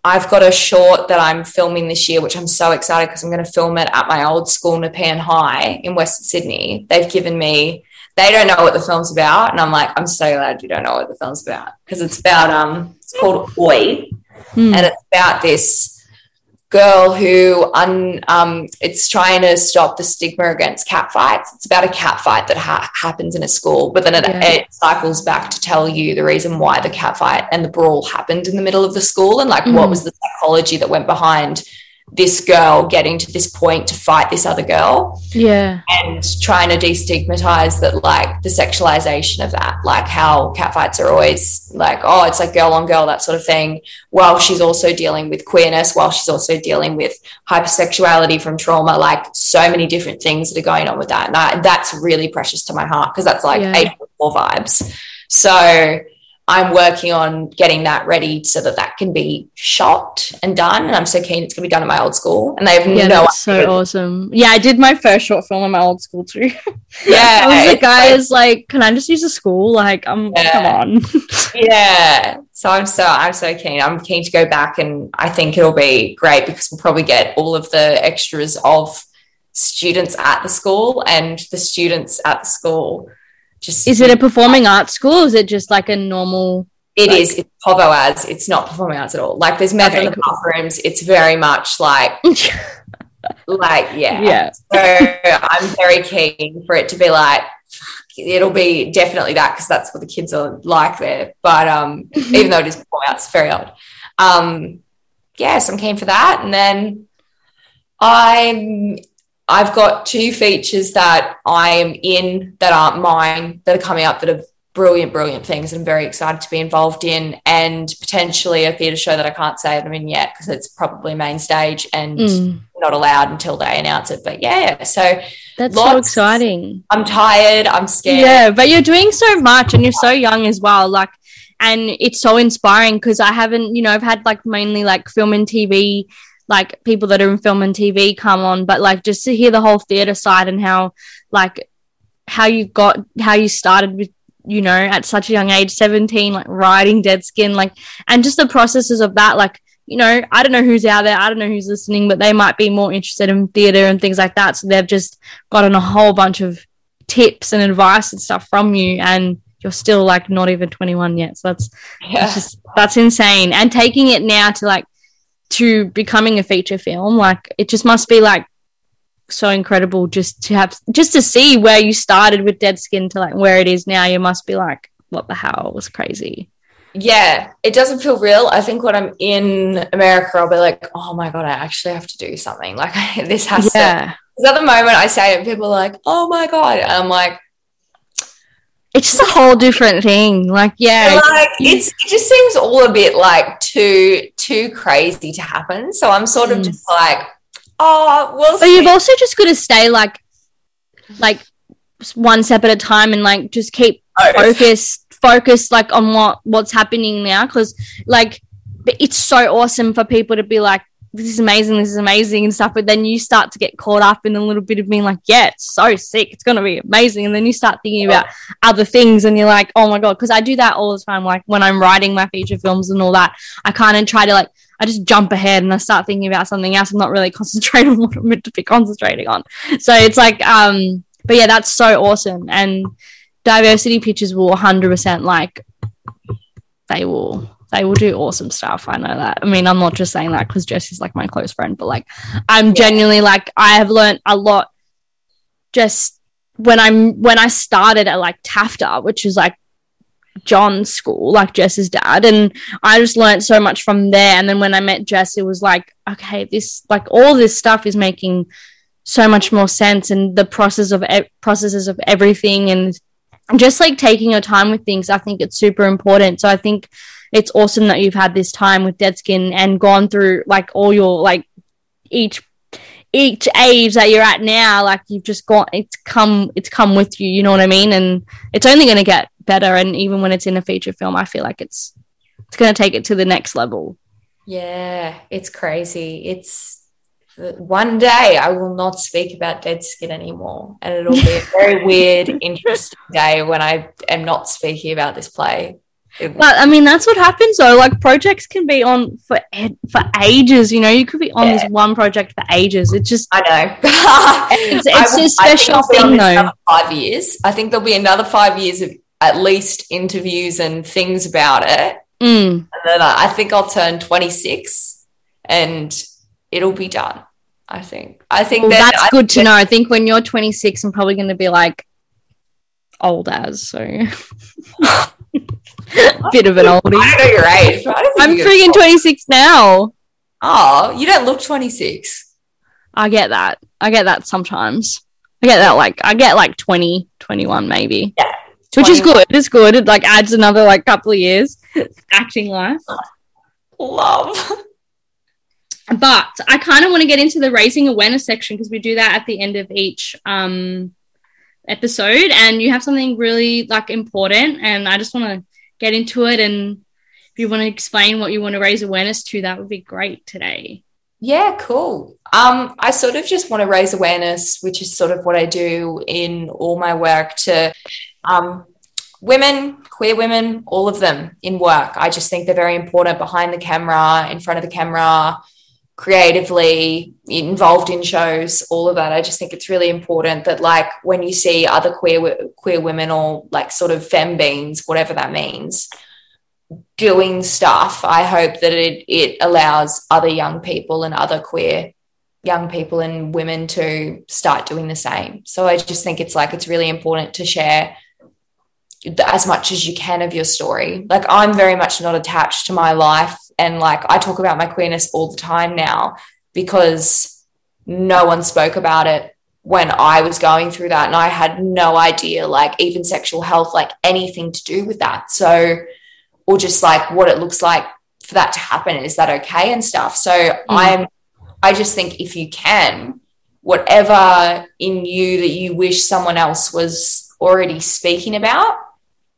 I've got a short that I'm filming this year, which I'm so excited because I'm going to film it at my old school, Nepean High in Western Sydney. They've given me, they don't know what the film's about. And I'm like, I'm so glad you don't know what the film's about because it's about, um, it's called Oi. Hmm. And it's about this girl who un, um, it's trying to stop the stigma against cat fights. It's about a cat fight that ha- happens in a school, but then it, yeah. it, cycles back to tell you the reason why the cat fight and the brawl happened in the middle of the school and like mm. what was the psychology that went behind this girl getting to this point to fight this other girl. Yeah. And trying to destigmatize that, like the sexualization of that, like how catfights are always like, oh, it's like girl on girl, that sort of thing, while she's also dealing with queerness, while she's also dealing with hypersexuality from trauma, like so many different things that are going on with that. And I, that's really precious to my heart because that's like yeah. eight four vibes. So, I'm working on getting that ready so that that can be shot and done. And I'm so keen it's going to be done at my old school. And they have yeah, no that's so awesome. Yeah, I did my first short film in my old school too. Yeah. I was like, guys, like, like, can I just use a school? Like, I'm yeah. come on. yeah. So I'm so I'm so keen. I'm keen to go back and I think it'll be great because we'll probably get all of the extras of students at the school and the students at the school just is it a performing arts school? is it just like a normal? It like... is. It's Povo as. It's not performing arts at all. Like there's meth okay, in the cool. bathrooms. It's very much like. like yeah yeah so i'm very keen for it to be like it'll be definitely that because that's what the kids are like there but um even though it is performing arts it's very odd um yes i'm keen for that and then i'm I've got two features that I am in that aren't mine that are coming up that are brilliant, brilliant things. I'm very excited to be involved in, and potentially a theatre show that I can't say I'm in yet because it's probably main stage and mm. not allowed until they announce it. But yeah, so that's lots, so exciting. I'm tired. I'm scared. Yeah, but you're doing so much, and you're so young as well. Like, and it's so inspiring because I haven't, you know, I've had like mainly like film and TV like people that are in film and TV come on, but like just to hear the whole theater side and how like how you got how you started with you know at such a young age 17 like riding dead skin like and just the processes of that like you know, I don't know who's out there, I don't know who's listening, but they might be more interested in theater and things like that. So they've just gotten a whole bunch of tips and advice and stuff from you, and you're still like not even 21 yet. So that's Yeah. that's just that's insane. And taking it now to like to becoming a feature film, like it just must be like so incredible just to have just to see where you started with dead skin to like where it is now. You must be like, what the hell? It was crazy. yeah, it doesn't feel real. I think when I'm in America, I'll be like, oh my God, I actually have to do something. Like, this has to. Yeah. Because at the moment I say it, people are like, oh my God. And I'm like, It's just a whole different thing. Like, yeah. like it's it just seems all a bit like too too crazy to happen. So I'm sort of Mm. just like, oh, we'll But see. you've also just got to stay like like one step at a time and like just keep focused focused like on what what's happening now because like it's so awesome for people to be like this is amazing this is amazing and stuff but then you start to get caught up in a little bit of being like yeah it's so sick it's gonna be amazing and then you start thinking about other things and you're like oh my god because i do that all the time like when i'm writing my feature films and all that i kind of try to like i just jump ahead and i start thinking about something else I'm not really concentrating on what i'm meant to be concentrating on. So it's like um but yeah that's so awesome and diversity pitches will 100% like they will they will do awesome stuff i know that. I mean i'm not just saying that because jesse's like my close friend but like i'm genuinely like i have learned a lot just when i'm when i started at like tafta which is like john's school like jess's dad and i just learned so much from there. And then when i met jess it was like okay this like all this stuff is making so much more sense and the process of e- processes of everything and just like taking your time with things i think it's super important. So i think it's awesome that you've had this time with dead skin and gone through like all your like each each age that you're at now like you've just gone it's come it's come with you you know what i mean and it's only going to get better and even when it's in a feature film i feel like it's it's going to take it to the next level Yeah, it's crazy. It's one day I will not speak about dead skin anymore, and it'll be a very weird, interesting day when I am not speaking about this play. It- But I mean, that's what happens though. Like projects can be on for for ages. You know, you could be on this one project for ages. It's just I know. It's- it's a I think special I'll be on thing, though. Five years. I think there'll be another five years of at least interviews and things about it. mm, And then I I think I'll turn 26 and it'll be done. I think. I think well, that that's I good to know. I think when you're 26, I'm probably going to be like old as so bit of an oldie. I don't know your age. But I don't think I'm freaking 26 now. Oh, you don't look 26. I get that. I get that sometimes. I get that like I get like 20, 21 maybe. Yeah, Which is good. It's good. It like adds another like couple of years acting life. Love. but I kind of want to get into the raising awareness section because we do that at the end of each um, episode, and you have something really like important, and I just want to get into it. And if you want to explain what you want to raise awareness to, that would be great today. Yeah, cool. Um, I sort of just want to raise awareness, which is sort of what I do in all my work to um, women, queer women, all of them in work. I just think they're very important behind the camera, in front of the camera, creatively, involved in shows, all of that. I just think it's really important that, like, when you see other queer queer women or like sort of femme beings, whatever that means, doing stuff, I hope that it it allows other young people and other queer young people and women to start doing the same. So I just think it's like it's really important to share as much as you can of your story. Like I'm very much not attached to my life and like I talk about my queerness all the time now because no one spoke about it when I was going through that and I had no idea like even sexual health like anything to do with that. So or just like what it looks like for that to happen is that okay and stuff. So hmm. I'm I just think if you can whatever in you that you wish someone else was already speaking about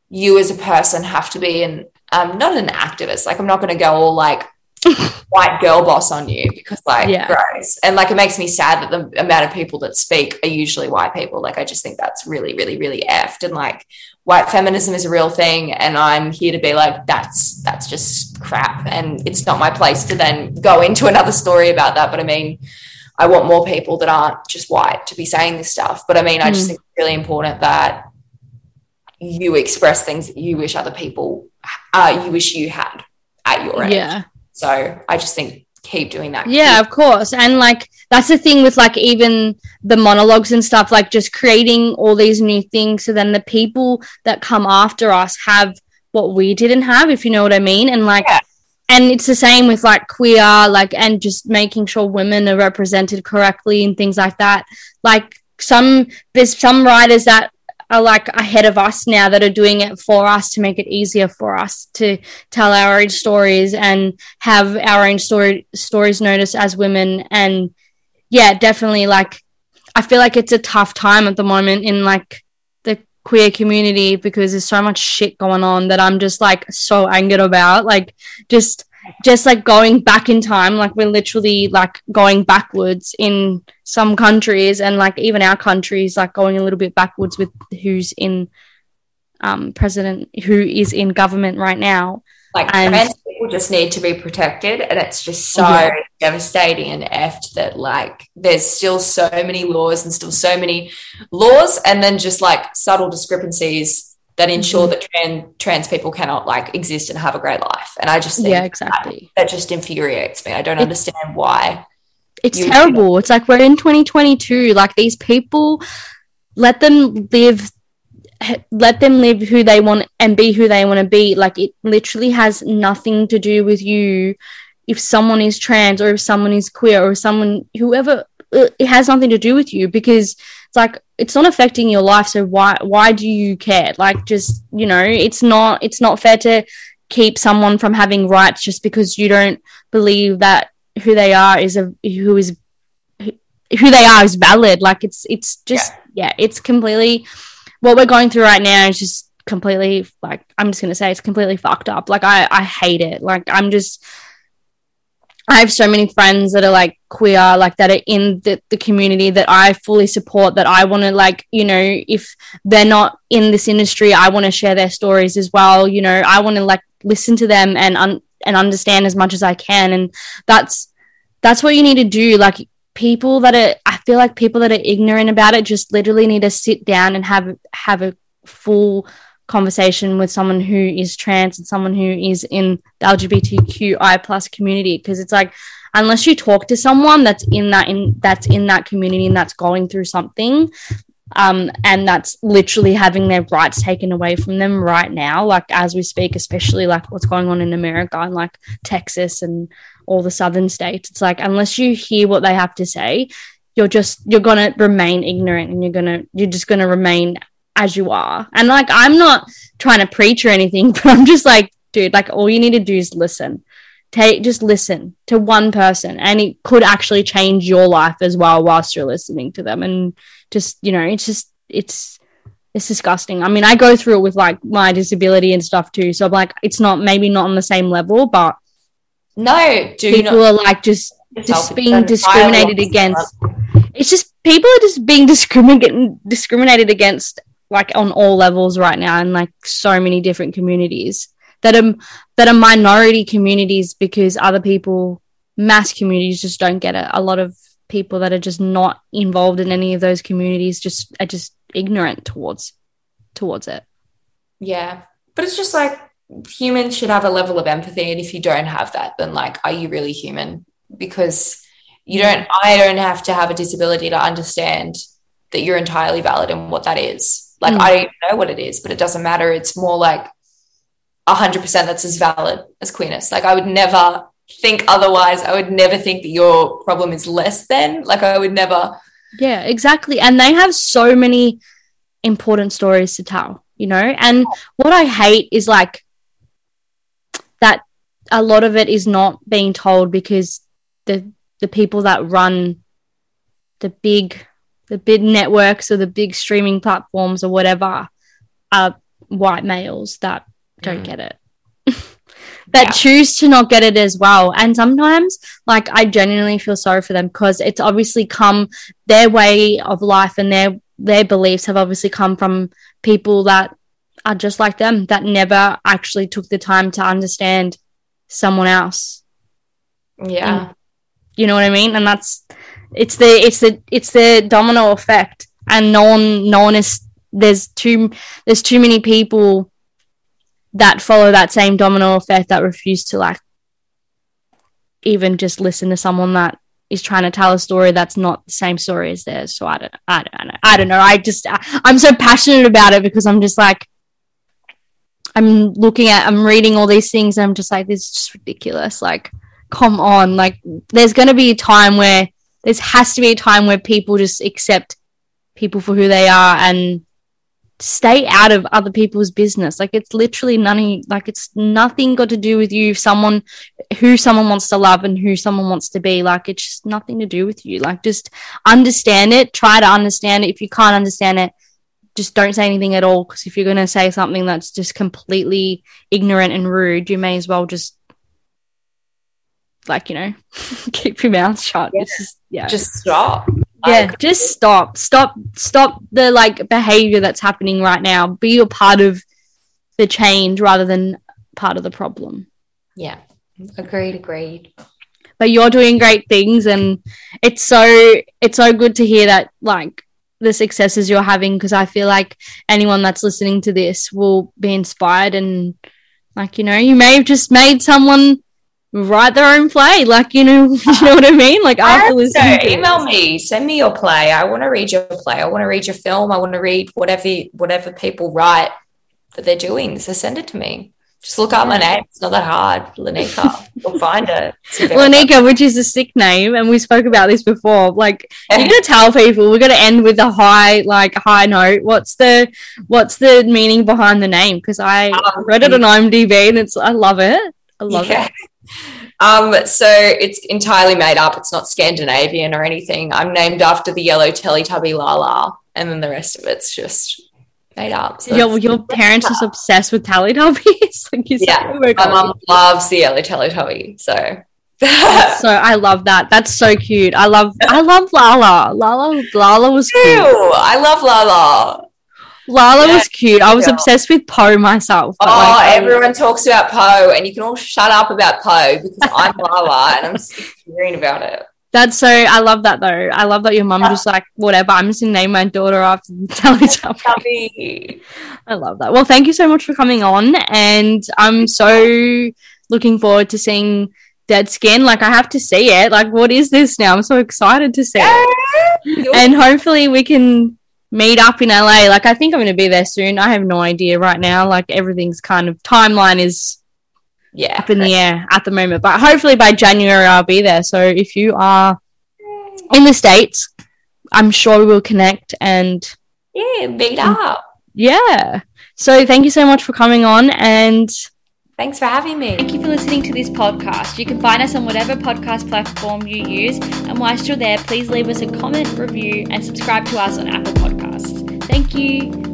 you as a person have to be an um, not an activist. Like I'm not going to go all like white girl boss on you because like Yeah. gross. And like it makes me sad that the amount of people that speak are usually white people. Like I just think that's really, really, really effed. And like white feminism is a real thing, and I'm here to be like that's that's just crap. And it's not my place to then go into another story about that. But I mean, I want more people that aren't just white to be saying this stuff. But I mean, I just Mm. think it's really important that you express things that you wish other people, uh, you wish you had at your age. Yeah. So I just think keep doing that. Yeah, of course. And like that's the thing with like even the monologues and stuff, like just creating all these new things so then the people that come after us have what we didn't have, if you know what I mean. And like Yeah. and it's the same with like queer, like and just making sure women are represented correctly and things like that. Like some there's some writers that are like ahead of us now that are doing it for us to make it easier for us to tell our own stories and have our own story stories noticed as women. And yeah definitely like i feel like it's a tough time at the moment in like the queer community because there's so much shit going on that i'm just like so angered about. Like just just like going back in time like we're literally like going backwards in some countries and like even our countries like going a little bit backwards with who's in um president who is in government right now Like And- trans people just need to be protected, and it's just so Yeah. devastating and effed that like there's still so many laws and still so many laws, and then just like subtle discrepancies that ensure Mhm. that trans trans people cannot like exist and have a great life. And I just think yeah exactly that just infuriates me. I don't understand why. it's terrible. It's like we're in 2022. Like these people, let them live, let them live who they want and be who they want to be. Like it literally has nothing to do with you. If someone is trans or if someone is queer or someone, whoever, uh, it has nothing to do with you because it's like it's not affecting your life. So why why do you care? Like just you know, it's not it's not fair to keep someone from having rights just because you don't believe that who they are is a who is who, they are is valid like it's it's just yeah. it's completely what we're going through right now is just completely like i'm just gonna say it's completely fucked up like i i hate it like i'm just i have so many friends that are like queer like that are in the, the community that i fully support that i want to like you know if they're not in this industry i want to share their stories as well you know. I want to like listen to them and un- and understand as much as i can and that's that's what you need to do. Like people that are i feel like people that are ignorant about it just literally need to sit down and have have a full conversation with someone who is trans and someone who is in the lgbtqi plus community because it's like unless you talk to someone that's in that in that's in that community and that's going through something um, and that's literally having their rights taken away from them right now like as we speak especially like what's going on in america and like texas and all the southern states it's like unless you hear what they have to say you're just you're gonna remain ignorant and you're gonna you're just gonna remain as you are. And like i'm not trying to preach or anything but i'm just like dude like all you need to do is listen. Take just listen to one person and it could actually change your life as well whilst you're listening to them. And just you know it's just it's it's disgusting. I mean i go through it with like my disability and stuff too so i'm like it's not maybe not on the same level but No, do people not are like just just being discriminated against. it's just people are just being discriminated discriminated against like on all levels right now in like so many different communities that are that are minority communities because other people mass communities just don't get it a lot of people that are just not involved in any of those communities just are just ignorant towards towards it Yeah. But it's just like humans should have a level of empathy. And if you don't have that, then like, are you really human? Because you don't, I don't have to have a disability to understand that you're entirely valid and what that is. Like, Mm. I don't even know what it is, but it doesn't matter. It's more like 100% that's as valid as queerness. Like, I would never think otherwise. I would never think that your problem is less than. Like, I would never. Yeah, exactly. And they have so many important stories to tell, you know? And what I hate is like that a lot of it is not being told because the the people that run the big the big networks or the big streaming platforms or whatever are white males that don't Mm. get it. that Yeah. choose to not get it as well. And sometimes like I genuinely feel sorry for them because it's obviously come their way of life and their their beliefs have obviously come from people that are just like them that never actually took the time to understand someone else. Yeah. You know what I mean? And that's it's the it's the it's the domino effect. And no one no one is there's too there's too many people that follow that same domino effect that refuse to like even just listen to someone that is trying to tell a story that's not the same story as theirs. So I don't, I don't, I don't, I don't know. I just, I, I'm so passionate about it because I'm just like, I'm looking at, I'm reading all these things, and I'm just like, this is just ridiculous. Like, come on. Like, there's going to be a time where there has to be a time where people just accept people for who they are and stay out of other people's business. Like it's literally none like it's nothing got to do with you, someone who someone wants to love and who someone wants to be. Like it's just nothing to do with you. Like just understand it, try to understand it. If you can't understand it, just don't say anything at all. Because if you're gonna say something that's just completely ignorant and rude, you may as well just like, you know, keep your mouth shut. Yeah. Just yeah. Just stop yeah just stop stop stop the like behavior that's happening right now be a part of the change rather than part of the problem yeah agreed agreed but you're doing great things and it's so it's so good to hear that like the successes you're having because i feel like anyone that's listening to this will be inspired and like you know you may have just made someone write their own play. Like, you know, you know what I mean? Like after listening so, email me, send me your play. I want to read your play. I want to read your film. I want to read whatever whatever people write that they're doing. So send it to me. Just look up my name. It's not that hard. Laneikka. You'll find it. Laneikka, which is a sick name, and we spoke about this before. Like you're gonna tell people we're gonna end with a high, like high note. What's the what's the meaning behind the name? Because I um, read it on IMDb and it's I love it. I love yeah. it. Um, so it's entirely made up. It's not Scandinavian or anything. I'm named after the yellow Teletubby Lala, and then the rest of it's just made up. So your your parents are obsessed with Teletubbies. like you yeah, my mum loves the yellow Teletubby. So so I love that. That's so cute. I love I love Lala. Lala Lala was cute. Ew, I love Lala. Lala yeah, was cute. I was obsessed with Po myself. Oh, like, everyone talks about Po, and you can all shut up about Po because I'm Lala and I'm hearing about it. That's so. I love that though. I love that your mum just like whatever. I'm just gonna name my daughter after Teletubby. I love that. Well, thank you so much for coming on, and I'm so looking forward to seeing Dead Skin. Like I have to see it. Like what is this now? I'm so excited to see it, and hopefully we can meet up in LA. Like I think I'm going to be there soon. I have no idea right now. Like everything's kind of timeline is yeah up in the air at the moment. But hopefully by January I'll be there. So if you are in the states, I'm sure we will connect and yeah, meet up. Yeah. So thank you so much for coming on and Thanks for having me. Thank you for listening to this podcast. You can find us on whatever podcast platform you use. And whilst you're there, please leave us a comment, review, and subscribe to us on Apple Podcasts. Thank you.